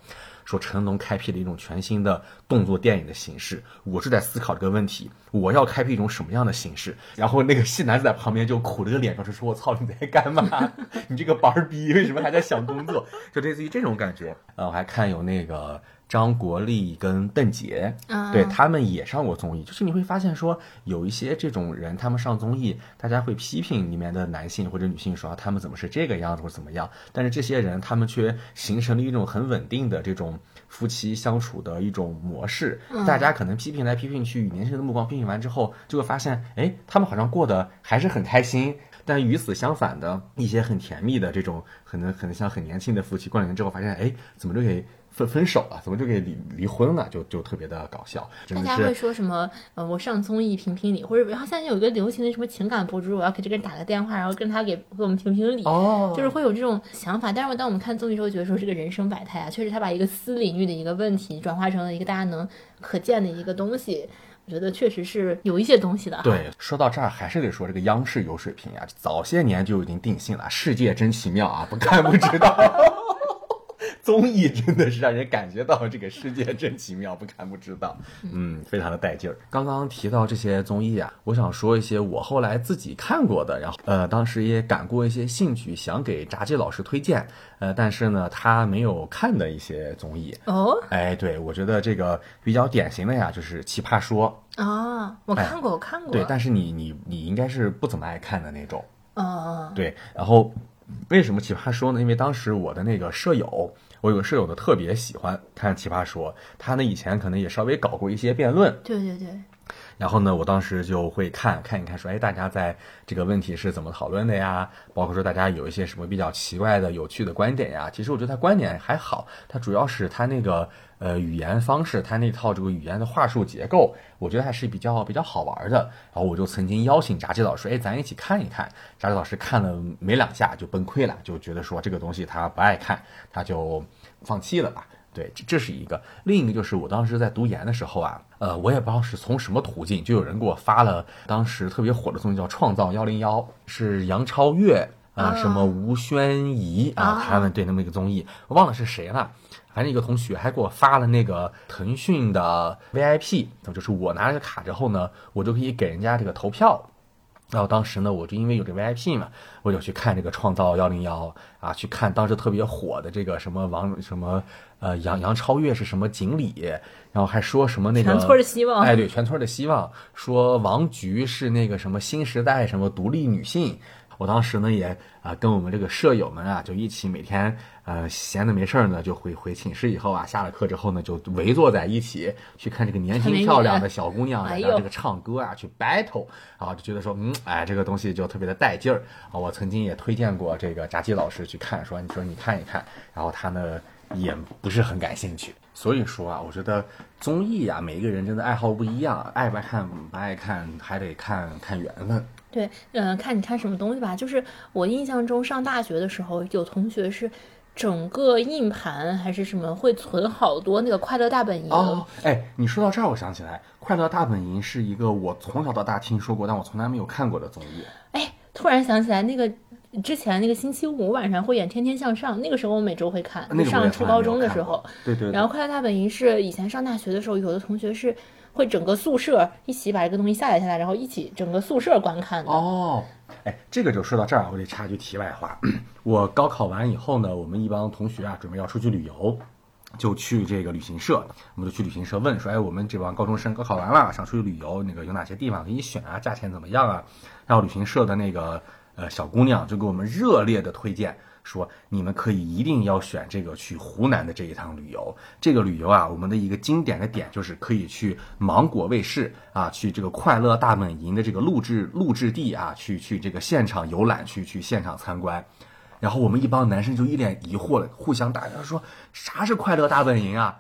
说成龙开辟了一种全新的动作电影的形式，我是在思考这个问题，我要开辟一种什么样的形式？然后那个戏男子在旁边就苦着个脸，就是说我操你在干嘛？你这个班儿逼为什么还在想工作？就类似于这种感觉。呃，我还看有那个张国立跟邓婕，啊对他们也上过综艺。就是你会发现说，有一些这种人，他们上综艺，大家会批评里面的男性或者女性说、啊他们怎么是这个样子或者怎么样，但是这些人他们却形成了一种很稳定的这种夫妻相处的一种模式。大家可能批评来批评去，以年轻人的目光批评完之后，就会发现，哎，他们好像过得还是很开心。但与此相反的一些很甜蜜的这种，可能可能像很年轻的夫妻过两年之后发现，哎，怎么就给分分手了？怎么就给离离婚了？就就特别的搞笑，大家会。说什么？呃，我上综艺评评理，或者然后现在有一个流行的什么情感博主，我要给这个人打个电话，然后跟他给给我们评评理。哦就是会有这种想法，但是当我们看综艺时候，觉得说这个人生百态啊，确实他把一个私领域的一个问题转化成了一个大家能可见的一个东西，我觉得确实是有一些东西的。对，说到这儿还是得说这个央视有水平呀，早些年就已经定性了，世界真奇妙啊，不看不知道。综艺真的是让人感觉到这个世界真奇妙，不看不知道，嗯，非常的带劲儿。刚刚提到这些综艺啊，我想说一些我后来自己看过的，然后呃，当时也感过一些兴趣，想给炸鸡老师推荐，呃，但是呢，他没有看的一些综艺。哦哎，对，我觉得这个比较典型的呀，就是《奇葩说》。啊，我看过，我看过。对，但是你你你应该是不怎么爱看的那种。嗯嗯对，然后为什么奇葩说呢？因为当时我的那个舍友，我有个舍友呢特别喜欢看奇葩说，他呢以前可能也稍微搞过一些辩论，对对对，然后呢，我当时就会看看一看，说，哎，大家在这个问题是怎么讨论的呀？包括说大家有一些什么比较奇怪的、有趣的观点呀。其实我觉得他观点还好，他主要是他那个呃语言方式，他那套这个语言的话术结构，我觉得还是比较比较好玩的。然后我就曾经邀请炸鸡老师，哎，咱一起看一看。炸鸡老师看了没两下就崩溃了，就觉得说这个东西他不爱看，他就放弃了吧。对，这这是一个。另一个就是我当时在读研的时候啊，呃，我也不知道是从什么途径，就有人给我发了当时特别火的综艺叫《创造幺零幺》，是杨超越啊、啊什么吴宣仪啊，啊他们对那么一个综艺，我忘了是谁了。反正一个同学还给我发了那个腾讯的 VIP，就是我拿着卡之后呢，我就可以给人家这个投票。然后当时呢，我就因为有这 VIP 嘛，我就去看这个《创造幺零幺》啊，去看当时特别火的这个什么王什么呃杨杨超越是什么锦鲤，然后还说什么那个全村的希望哎对，全村的希望，说王菊是那个什么新时代什么独立女性。我当时呢也啊、跟我们这个舍友们啊就一起每天呃闲的没事儿呢就回回寝室以后啊下了课之后呢就围坐在一起去看这个年轻漂亮的小姑娘哎呦在这个唱歌啊去 battle 啊就觉得说嗯哎这个东西就特别的带劲儿。啊我曾经也推荐过这个炸鸡老师去看说你说你看一看。然后他呢也不是很感兴趣。所以说啊我觉得综艺啊每一个人真的爱好不一样爱不爱看不爱看还得看看缘分对，呃，看你看什么东西吧。就是我印象中上大学的时候，有同学是整个硬盘还是什么会存好多那个快乐大本营。哦，哎，你说到这儿，我想起来，《快乐大本营》是一个我从小到大听说过，但我从来没有看过的综艺。哎，突然想起来那个。之前那个星期五晚上会演《天天向上》，那个时候我每周会看，那个上初高中的时候。对对对。然后《快乐大本营》是以前上大学的时候，有的同学是会整个宿舍一起把这个东西下载下来，然后一起整个宿舍观看的。哦，哎，这个就说到这儿，我得插一句题外话。我高考完以后呢，我们一帮同学啊，准备要出去旅游，就去这个旅行社，我们就去旅行社问说，哎，我们这帮高中生高考完了，想出去旅游，那个有哪些地方可以选啊？价钱怎么样啊？然后旅行社的那个呃小姑娘就给我们热烈的推荐。说你们可以一定要选这个去湖南的这一趟旅游。这个旅游啊，我们的一个经典的点就是可以去芒果卫视啊，去这个快乐大本营的这个录制录制地啊，去去这个现场游览，去去现场参观。然后我们一帮男生就一脸疑惑了，互相打量说啥是快乐大本营啊？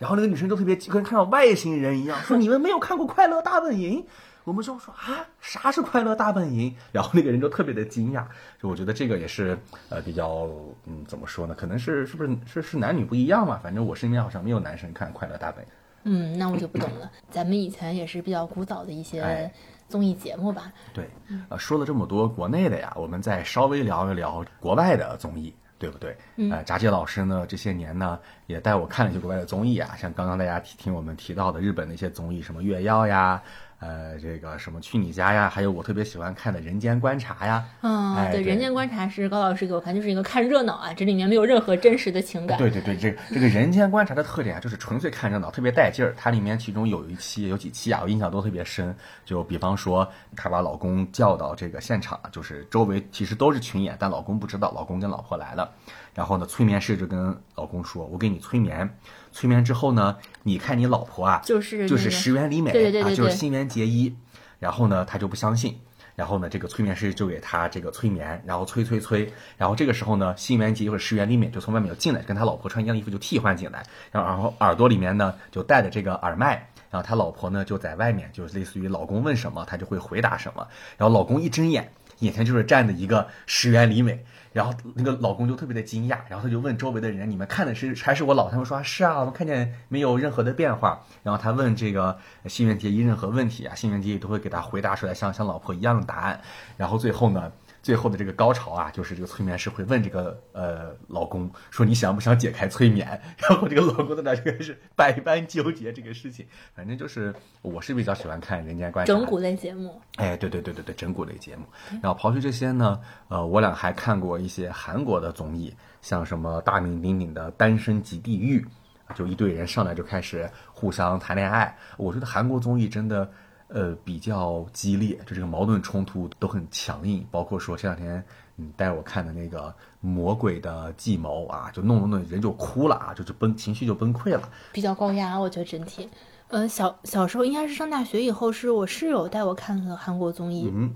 然后那个女生就特别跟看到外星人一样，说你们没有看过快乐大本营？我们就说啊，啥是快乐大本营？然后那个人就特别的惊讶，就我觉得这个也是呃比较嗯怎么说呢？可能是是不是是是男女不一样嘛？反正我身边好像没有男生看快乐大本营。嗯，那我就不懂了。咱们以前也是比较古早的一些哎综艺节目吧。对，呃，说了这么多国内的呀，我们再稍微聊一聊国外的综艺，对不对？嗯呃，炸姐老师呢，这些年呢也带我看了一些国外的综艺啊，像刚刚大家听听我们提到的日本的一些综艺，什么月曜呀，呃，这个什么去你家呀，还有我特别喜欢看的人间观察呀。嗯，对，哎对人间观察是高老师给我看，就是一个看热闹啊，这里面没有任何真实的情感。对对对，这这个人间观察的特点啊，就是纯粹看热闹，特别带劲儿。它里面其中有一期有几期啊，我印象都特别深。就比方说，她把老公叫到这个现场，就是周围其实都是群演，但老公不知道，老公跟老婆来了。然后呢，催眠师就跟老公说：“我给你催眠，催眠之后呢，你看你老婆啊，就是就是石原里美啊，就是新垣结衣。然后呢，他就不相信。然后呢，这个催眠师就给他这个催眠，然后催催催。然后这个时候呢，新垣结衣或者石原里美就从外面就进来，跟他老婆穿一样的衣服就替换进来。然后然后耳朵里面呢就戴着这个耳麦。然后他老婆呢就在外面，就是类似于老公问什么，他就会回答什么。然后老公一睁眼，眼前就是站着一个石原里美。然后那个老公就特别的惊讶，然后他就问周围的人：“你们看的是还是我老？”他们说：“是啊，我们看见没有任何的变化。”然后他问这个新垣结衣任何问题啊，新垣结衣都会给他回答出来像像老婆一样的答案。然后最后呢，最后的这个高潮啊，就是这个催眠师会问这个呃老公说：“你想不想解开催眠？”然后这个老公在那这个是百般纠结这个事情。反正就是我是比较喜欢看《人间观察》整蛊类节目，哎，对对对对对，整蛊类节目。然后刨去这些呢，呃，我俩还看过一些韩国的综艺，像什么大名鼎鼎的《单身即地狱》，就一堆人上来就开始互相谈恋爱。我觉得韩国综艺真的，呃，比较激烈，就这个矛盾冲突都很强硬。包括说这两天你带我看的那个《魔鬼的计谋》啊，就弄弄弄人就哭了啊，就就崩情绪就崩溃了。比较高压，我觉得整体。呃，小小时候应该是上大学以后，是我室友带我看的韩国综艺。嗯，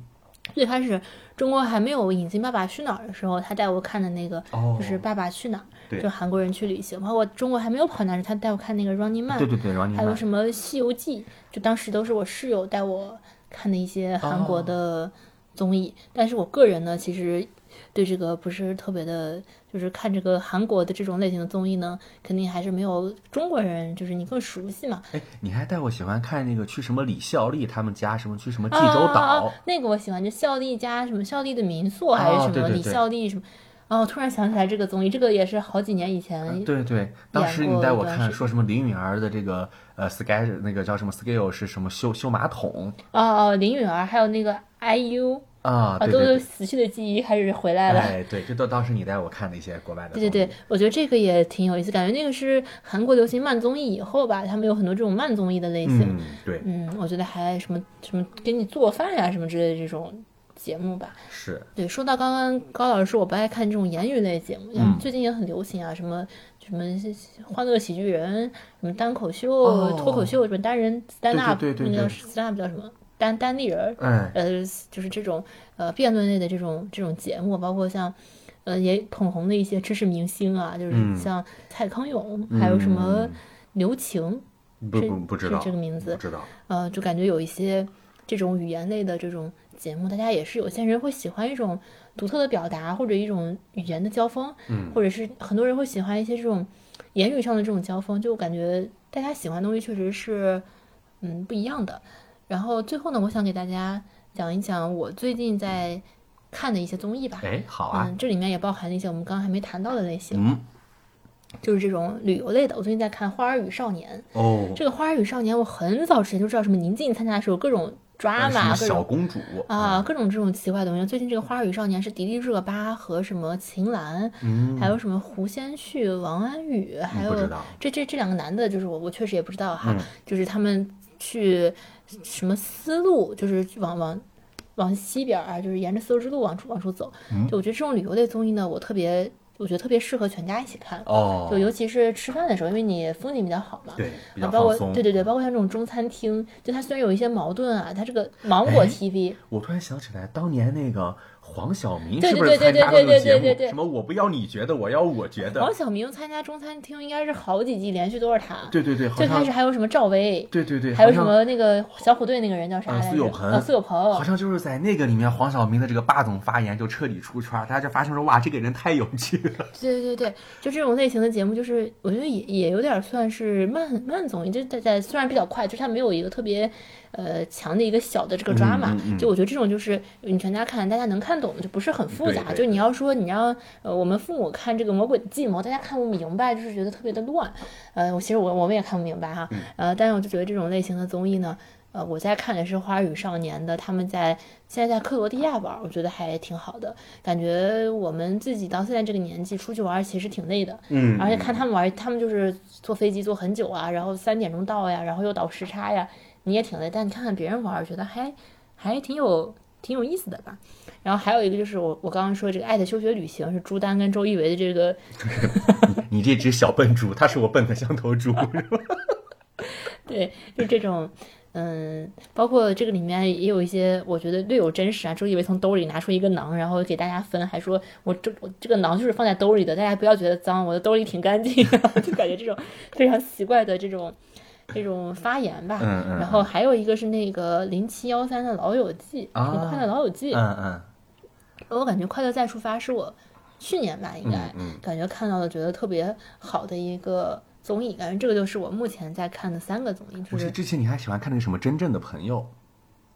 最开始中国还没有《引进爸爸去哪儿》的时候，他带我看的那个哦就是《爸爸去哪儿》对就韩国人去旅行。包括中国还没有跑男时，他带我看那个《Running Man》，对对对，，Running Man，还有什么《西游记》，就当时都是我室友带我看的一些韩国的综艺。但是我个人呢，其实对这个不是特别的，就是看这个韩国的这种类型的综艺呢，肯定还是没有中国人，就是你更熟悉嘛。哎，你还带我喜欢看那个去什么李孝利他们家，什么去什么济州啊岛。那个我喜欢，就孝利家什么孝利的民宿还是什么李孝利什么。哦，突然想起来这个综艺，这个也是好几年以前。对对，当时你带我看说什么林允儿的这个呃 sky 那个叫什么 scale 是什么修修马桶哦哦，林允儿还有那个 IU 啊？啊，对对对，都有死去的记忆还是回来了。哎对，这都当时你带我看的一些国外的对对对，我觉得这个也挺有意思，感觉那个是韩国流行慢综艺以后吧，他们有很多这种慢综艺的类型。嗯对嗯，我觉得还什么什么给你做饭呀、什么之类的这种节目吧。是。对，说到刚刚高老师说我不爱看这种言语类节目，最近也很流行啊，什么什么欢乐喜剧人，什么单口秀、哦。脱口秀，什么单人 stand up，对对对对。那个叫 stand up 叫什么？单单立人儿，哎。呃，就是这种呃辩论类的这种这种节目，包括像呃也捧红的一些知识明星啊，就是嗯。像蔡康永，还有什么嗯刘晴，不知道这个名字不知道。呃，就感觉有一些这种语言类的这种节目，大家也是有些人会喜欢一种独特的表达，或者一种语言的交锋，嗯或者是很多人会喜欢一些这种言语上的这种交锋，就感觉大家喜欢的东西确实是嗯不一样的。然后最后呢，我想给大家讲一讲我最近在看的一些综艺吧。哎好啊嗯，这里面也包含了一些我们刚刚还没谈到的类型，嗯就是这种旅游类的。我最近在看《花儿与少年》，哦，这个《花儿与少年》，我很早之前就知道，什么宁静参加的时候各种抓马，小公主啊，各种这种奇怪的东西。最近这个《花儿与少年》是迪丽热巴和什么秦岚，嗯。还有什么胡先煦、王安宇，还有这这这两个男的，就是我我确实也不知道哈，嗯。就是他们去什么丝路，就是往往往西边儿啊，就是沿着丝绸之路往出往出走。嗯。就我觉得这种旅游类综艺呢，我特别我觉得特别适合全家一起看。哦就尤其是吃饭的时候，因为你风景比较好嘛，对包括对对对，包括像这种中餐厅，就它虽然有一些矛盾啊，它这个芒果哎 TV，我突然想起来，当年那个黄晓明对是不是对对对对参加过那个节目？对对对对什么我不要你觉得，我要我觉得黄。晓明参加中餐厅应该是好几季连续都是他。对对对，好最开始还有什么赵薇，对对对，还有什么那个小虎队那个人叫啥呃来着？苏有朋啊，苏有朋。好像就是在那个里面，黄晓明的这个霸总发言就彻底出圈，大家就发现说哇，这个人太有趣了。对对对，就这种类型的节目，就是我觉得也也有点算是慢慢综艺，就在在虽然比较快，就是它没有一个特别呃强的一个小的这个抓马，嗯嗯就我觉得这种就是你全家看，大家能看看懂，就不是很复杂。就你要说你让呃我们父母看这个《魔鬼的计谋》，大家看不明白，就是觉得特别的乱。呃，我其实我我们也看不明白哈。呃，但是我就觉得这种类型的综艺呢，呃，我在看的是《花儿与少年》的，他们在现在在克罗地亚玩，我觉得还挺好的。感觉我们自己到现在这个年纪出去玩，其实挺累的。嗯而且看他们玩，他们就是坐飞机坐很久啊，然后三点钟到呀，然后又倒时差呀，你也挺累。但你看看别人玩，觉得还还挺有挺有意思的吧。然后还有一个就是我我刚刚说这个《爱的休学旅行》是朱丹跟周一围的这个 你这只小笨猪，它是我笨的像头猪，是吧？对，就这种，嗯，包括这个里面也有一些我觉得略有真实啊。周一围从兜里拿出一个囊，然后给大家分，还说我这我这个囊就是放在兜里的，大家不要觉得脏，我的兜里挺干净的，就感觉这种非常奇怪的这种这种发言吧。嗯嗯然后还有一个是那个零七幺三的《老友记》，啊快乐老友记》嗯嗯我感觉《快乐再出发》是我去年吧，应该、嗯嗯感觉看到的，觉得特别好的一个综艺。感觉这个就是我目前在看的三个综艺，就不是是之前你还喜欢看那个什么真正的朋友，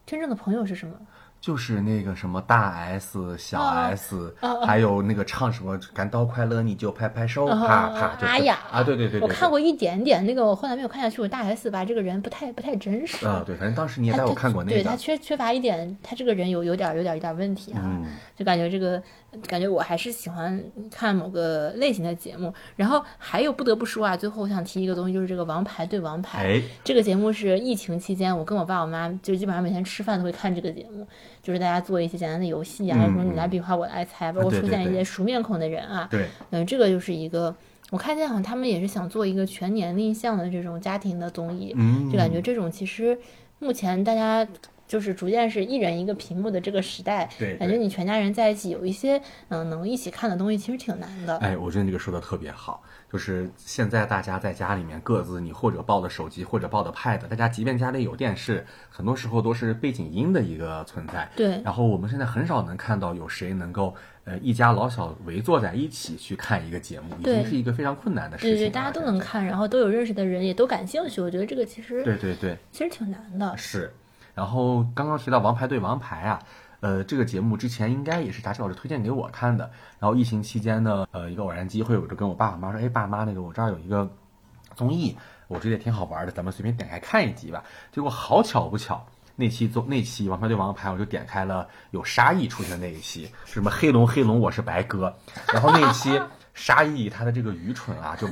真正的朋友是什么？就是那个什么大 S、小啊 S，、啊啊还有那个唱什么感到快乐你就拍拍手，啊啪啪，就是啊，对对对对，我看过一点点，那个我后来没有看下去。我大 S 吧，这个人不太不太真实。啊，对，反正当时你也带我看过那个对他，缺缺乏一点，他这个人有有点有点有点问题啊，嗯就感觉这个感觉我还是喜欢看某个类型的节目。然后还有不得不说啊，最后我想提一个东西，就是这个《王牌对王牌》。哎，这个节目是疫情期间，我跟我爸我妈就基本上每天吃饭都会看这个节目，就是大家做一些简单的游戏啊，嗯什么你来比划我来猜，包括出现一些熟面孔的人啊，对，嗯，这个就是一个，我看见好像他们也是想做一个全年龄向的这种家庭的综艺，嗯，就感觉这种其实目前大家就是逐渐是一人一个屏幕的这个时代，对，感觉你全家人在一起有一些嗯能一起看的东西，其实挺难的。哎，我觉得这个说的特别好，就是现在大家在家里面各自，你或者抱的手机，或者抱的 Pad，大家即便家里有电视，很多时候都是背景音的一个存在。对然后我们现在很少能看到有谁能够呃一家老小围坐在一起去看一个节目，已经是一个非常困难的事情。对对，大家都能看，然后都有认识的人，也都感兴趣。我觉得这个其实对对对，其实挺难的。是。然后刚刚提到《王牌对王牌》啊，呃，这个节目之前应该也是炸鸡老师推荐给我看的。然后疫情期间呢，呃，一个偶然机会，我就跟我爸我妈说，哎，爸妈，那个我这儿有一个综艺，我觉得也挺好玩的，咱们随便点开看一集吧。结果好巧不巧，那期综那期《王牌对王牌》，我就点开了有沙溢出现的那一期，什么黑龙黑龙我是白鸽，然后那一期沙溢他的这个愚蠢啊，就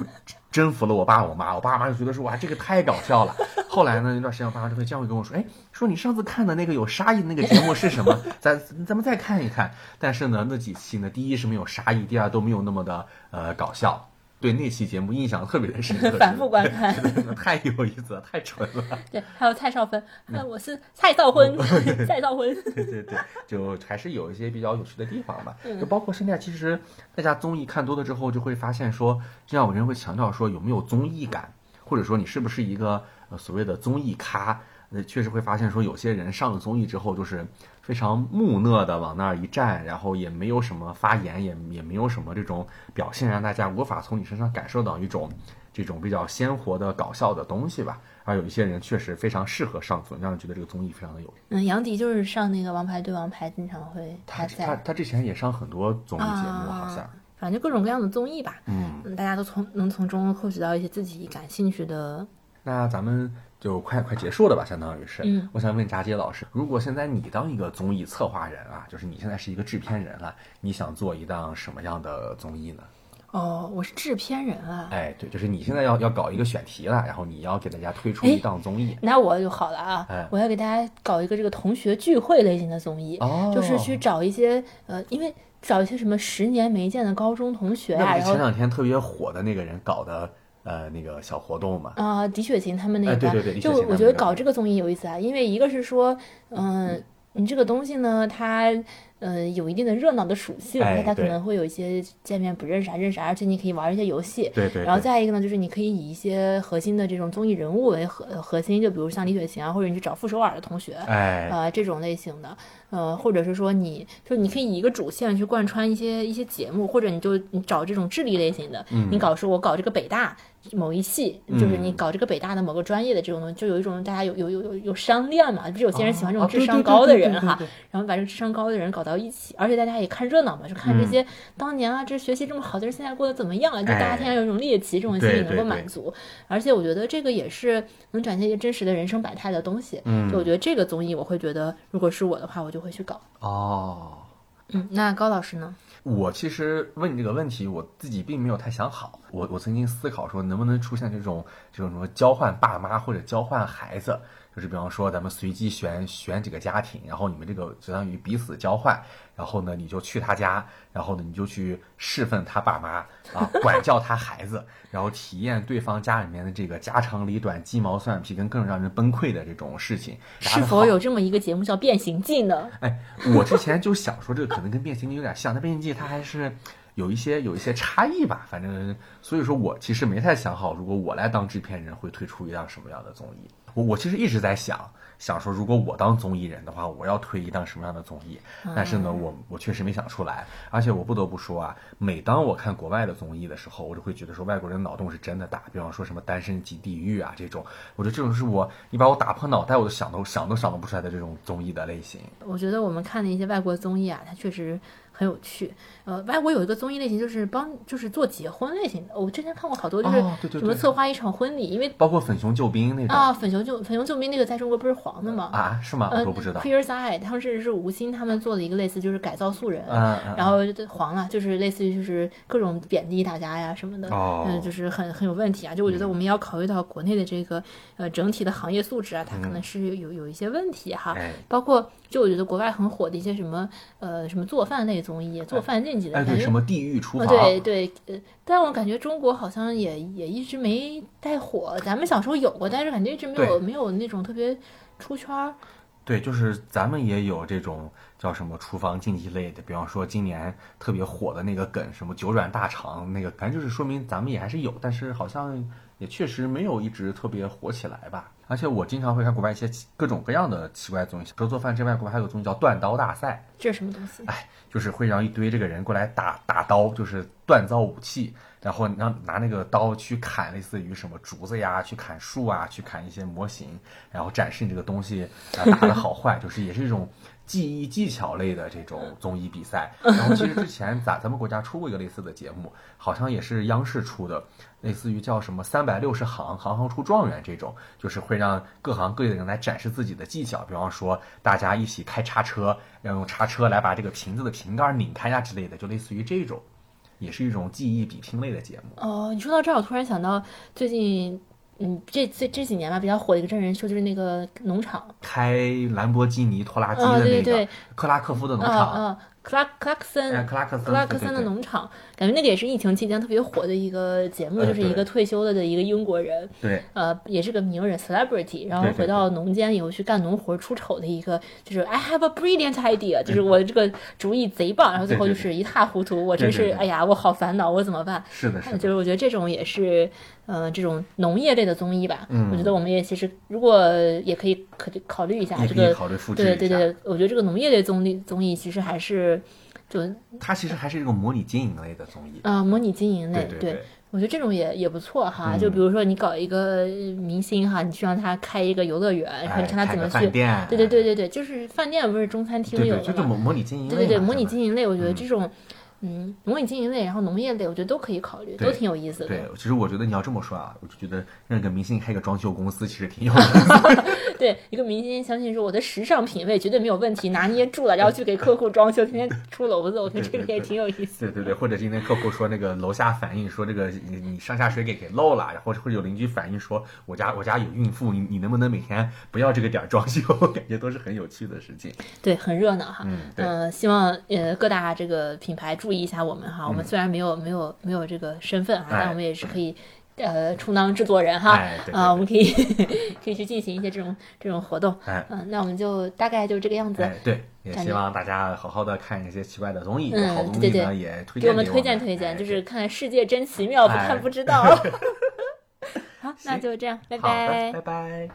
征服了我爸我妈，我爸妈就觉得说哇这个太搞笑了。后来呢，那段时间我爸妈就会这样跟我说，哎，说你上次看的那个有沙溢的那个节目是什么？咱咱们再看一看。但是呢，那几期呢，第一是没有沙溢，第二都没有那么的呃搞笑。对那期节目印象特别的深刻，反复观看太有意思了，太蠢了。对，还有蔡少芬，啊，我是蔡少芬，蔡少芬。对对对，就还是有一些比较有趣的地方吧。嗯就包括现在，其实大家综艺看多了之后，就会发现说，这样有人会强调说有没有综艺感，或者说你是不是一个呃所谓的综艺咖。那，确实会发现说，有些人上了综艺之后，就是非常木讷的往那儿一站，然后也没有什么发言，也也没有什么这种表现，让大家无法从你身上感受到一种这种比较鲜活的搞笑的东西吧。而有一些人确实非常适合上综艺，让人觉得这个综艺非常的有嗯，杨迪就是上那个《王牌对王牌》，经常会他他他之前也上很多综艺节目，好像啊，反正就各种各样的综艺吧，嗯。嗯，大家都从能从中获取到一些自己感兴趣的。那咱们就快快结束了吧，相当于是。嗯我想问炸鸡老师，如果现在你当一个综艺策划人啊，就是你现在是一个制片人了，你想做一档什么样的综艺呢？哦，我是制片人啊，哎，对，就是你现在要要搞一个选题了，然后你要给大家推出哎一档综艺。那我就好了啊！哎我要给大家搞一个这个同学聚会类型的综艺，哦就是去找一些呃，因为找一些什么十年没见的高中同学啊，那不是前两天特别火的那个人搞的呃那个小活动嘛？啊，李雪琴他们那个，哎对对对就我觉得搞这个综艺有意思啊，因为一个是说，嗯、你这个东西呢，它呃有一定的热闹的属性，哎它它可能会有一些见面不认识啊，认识啊，而且你可以玩一些游戏。对对然后，再一个呢，就是你可以以一些核心的这种综艺人物为核核心，就比如像李雪琴啊，或者你去找傅首尔的同学，哎，呃，这种类型的，呃，或者是说你就你可以以一个主线去贯穿一些一些节目，或者你就你找这种智力类型的，嗯。你搞说我搞这个北大某一系，就是嗯你搞这个北大的某个专业的这种东西，就有一种大家有有有有有商量嘛，不是有些人喜欢这种哦智商高的人哈，然后把这个智商高的人搞到一起，而且大家也看热闹嘛，就看这些当年啊，这学习这么好的人现在过得怎么样啊，就大家天然有一种猎奇这种心理能够满足，而且我觉得这个也是能展现一些真实的人生百态的东西。嗯就我觉得这个综艺，我会觉得如果是我的话，我就会去搞。哦。嗯，那高老师呢？我其实问你这个问题，我自己并没有太想好。我我曾经思考说，能不能出现这种这种什么交换爸妈或者交换孩子，就是比方说咱们随机选选几个家庭，然后你们这个相当于彼此交换，然后呢你就去他家，然后呢你就去侍奉他爸妈啊，管教他孩子，然后体验对方家里面的这个家长里短、鸡毛蒜皮跟更让人崩溃的这种事情。是否有这么一个节目叫《变形记》呢？哎，我之前就想说这个可能跟变形记有点像，但变形记它还是有一些有一些差异吧。反正所以说我其实没太想好，如果我来当制片人，会推出一档什么样的综艺。我我其实一直在想。想说，如果我当综艺人的话，我要推一档什么样的综艺？但是呢，我我确实没想出来。而且我不得不说啊，每当我看国外的综艺的时候，我就会觉得说，外国人脑洞是真的大。比方说什么《单身即地狱》啊这种，我觉得这种是我你把我打破脑袋，我都想都想都想都不出来的这种综艺的类型。我觉得我们看的一些外国综艺啊，它确实很有趣。呃，外国有一个综艺类型，就是帮就是做结婚类型的。我之前看过好多，就是什么策划一场婚礼，因为包括粉熊救兵那种啊，粉熊救粉熊救兵那个在中国不是黄的吗？啊，是吗？我呃都不知道。Queer Eye 当时是吴昕他们做的一个类似就是改造素人，嗯嗯然后黄了，就是类似于就是各种贬低大家呀什么的，哦嗯，就是很很有问题啊。就我觉得我们要考虑到国内的这个呃整体的行业素质啊，它可能是有有一些问题哈。哎包括就我觉得国外很火的一些什么呃什么做饭类综艺，做饭禁忌的，哎，对，什么地狱厨呃房？对对，呃，但我感觉中国好像也也一直没太火。咱们小时候有过，但是感觉一直没有没有那种特别出圈儿。对，就是咱们也有这种叫什么厨房竞技类的，比方说今年特别火的那个梗，什么九转大肠那个，反正就是说明咱们也还是有，但是好像也确实没有一直特别火起来吧。而且我经常会看国外一些奇各种各样的奇怪综艺，除了做饭之外，国外还有个综艺叫断刀大赛，这是什么东西？哎，就是会让一堆这个人过来打打刀，就是锻造武器，然后让拿那个刀去砍类似于什么竹子呀，去砍树啊，去砍一些模型，然后展示你这个东西啊打的好坏，就是也是一种技艺技巧类的这种综艺比赛。然后其实之前咱咱们国家出过一个类似的节目，好像也是央视出的，类似于叫什么三百六十行，行行出状元这种，就是会让各行各业的人来展示自己的技巧，比方说大家一起开叉车，要用叉车来把这个瓶子的瓶盖拧开呀之类的，就类似于这种，也是一种技艺比拼类的节目。哦，你说到这儿，我突然想到最近，嗯，这这这几年吧比较火的一个真人秀，就是那个农场，开兰博基尼拖拉机哦的那个对对克拉克夫的农啊场，啊，克拉克拉克森，哎克拉克森克拉克森的农场，感觉那个也是疫情期间特别火的一个节目，呃就是一个退休了的一个英国人，对。呃，也是个名人 celebrity，然后回到农间以后去干农活出丑的一个，就是 I have a brilliant idea，就是我这个主意贼棒，然后最后就是一塌糊涂，我真是哎呀，我好烦恼，我怎么办？是的，是的，就是我觉得这种也是，呃，这种农业类的综艺吧。嗯。我觉得我们也其实如果也可以可考虑一下这个。对对对，我觉得这个农业类综艺综艺其实还是就它其实还是一个模拟经营类的综艺。啊、模拟经营类，对我觉得这种也也不错哈。嗯就比如说你搞一个明星哈，你去让他开一个游乐园，然后你看他怎么去。对对对对对，就是饭店不是中餐厅对对，就有的吗？这模模拟经营类。对对对，模拟经营类，我觉得嗯这种，嗯，模拟经营类，然后农业类，我觉得都可以考虑，都挺有意思的。对，其实我觉得你要这么说啊，我就觉得让一个明星开个装修公司，其实挺有意思的。对，一个明星相信说我的时尚品味绝对没有问题，拿捏住了，然后去给客户装修，天天出篓子，我觉得这个也挺有意思。对对对，或者今天客户说那个楼下反映说这个你你上下水给给漏了，然后或者有邻居反映说我家我家有孕妇，你你能不能每天不要这个点儿装修？我 感觉都是很有趣的事情。对，很热闹哈。嗯对呃，希望呃各大这个品牌注意一下我们哈。我们虽然没有没有没有这个身份哈，嗯哎。但我们也是可以。呃，充当制作人哈，哎对对啊，我们可以 可以去进行一些这种这种活动，哎。嗯、那我们就大概就这个样子，哎，对，也希望大家好好的看一些奇怪的综艺，好东对对西呢也推荐给我们推荐推荐，哎就是看世界真奇妙，不哎。看不知道。好，那就这样，拜，拜。拜拜。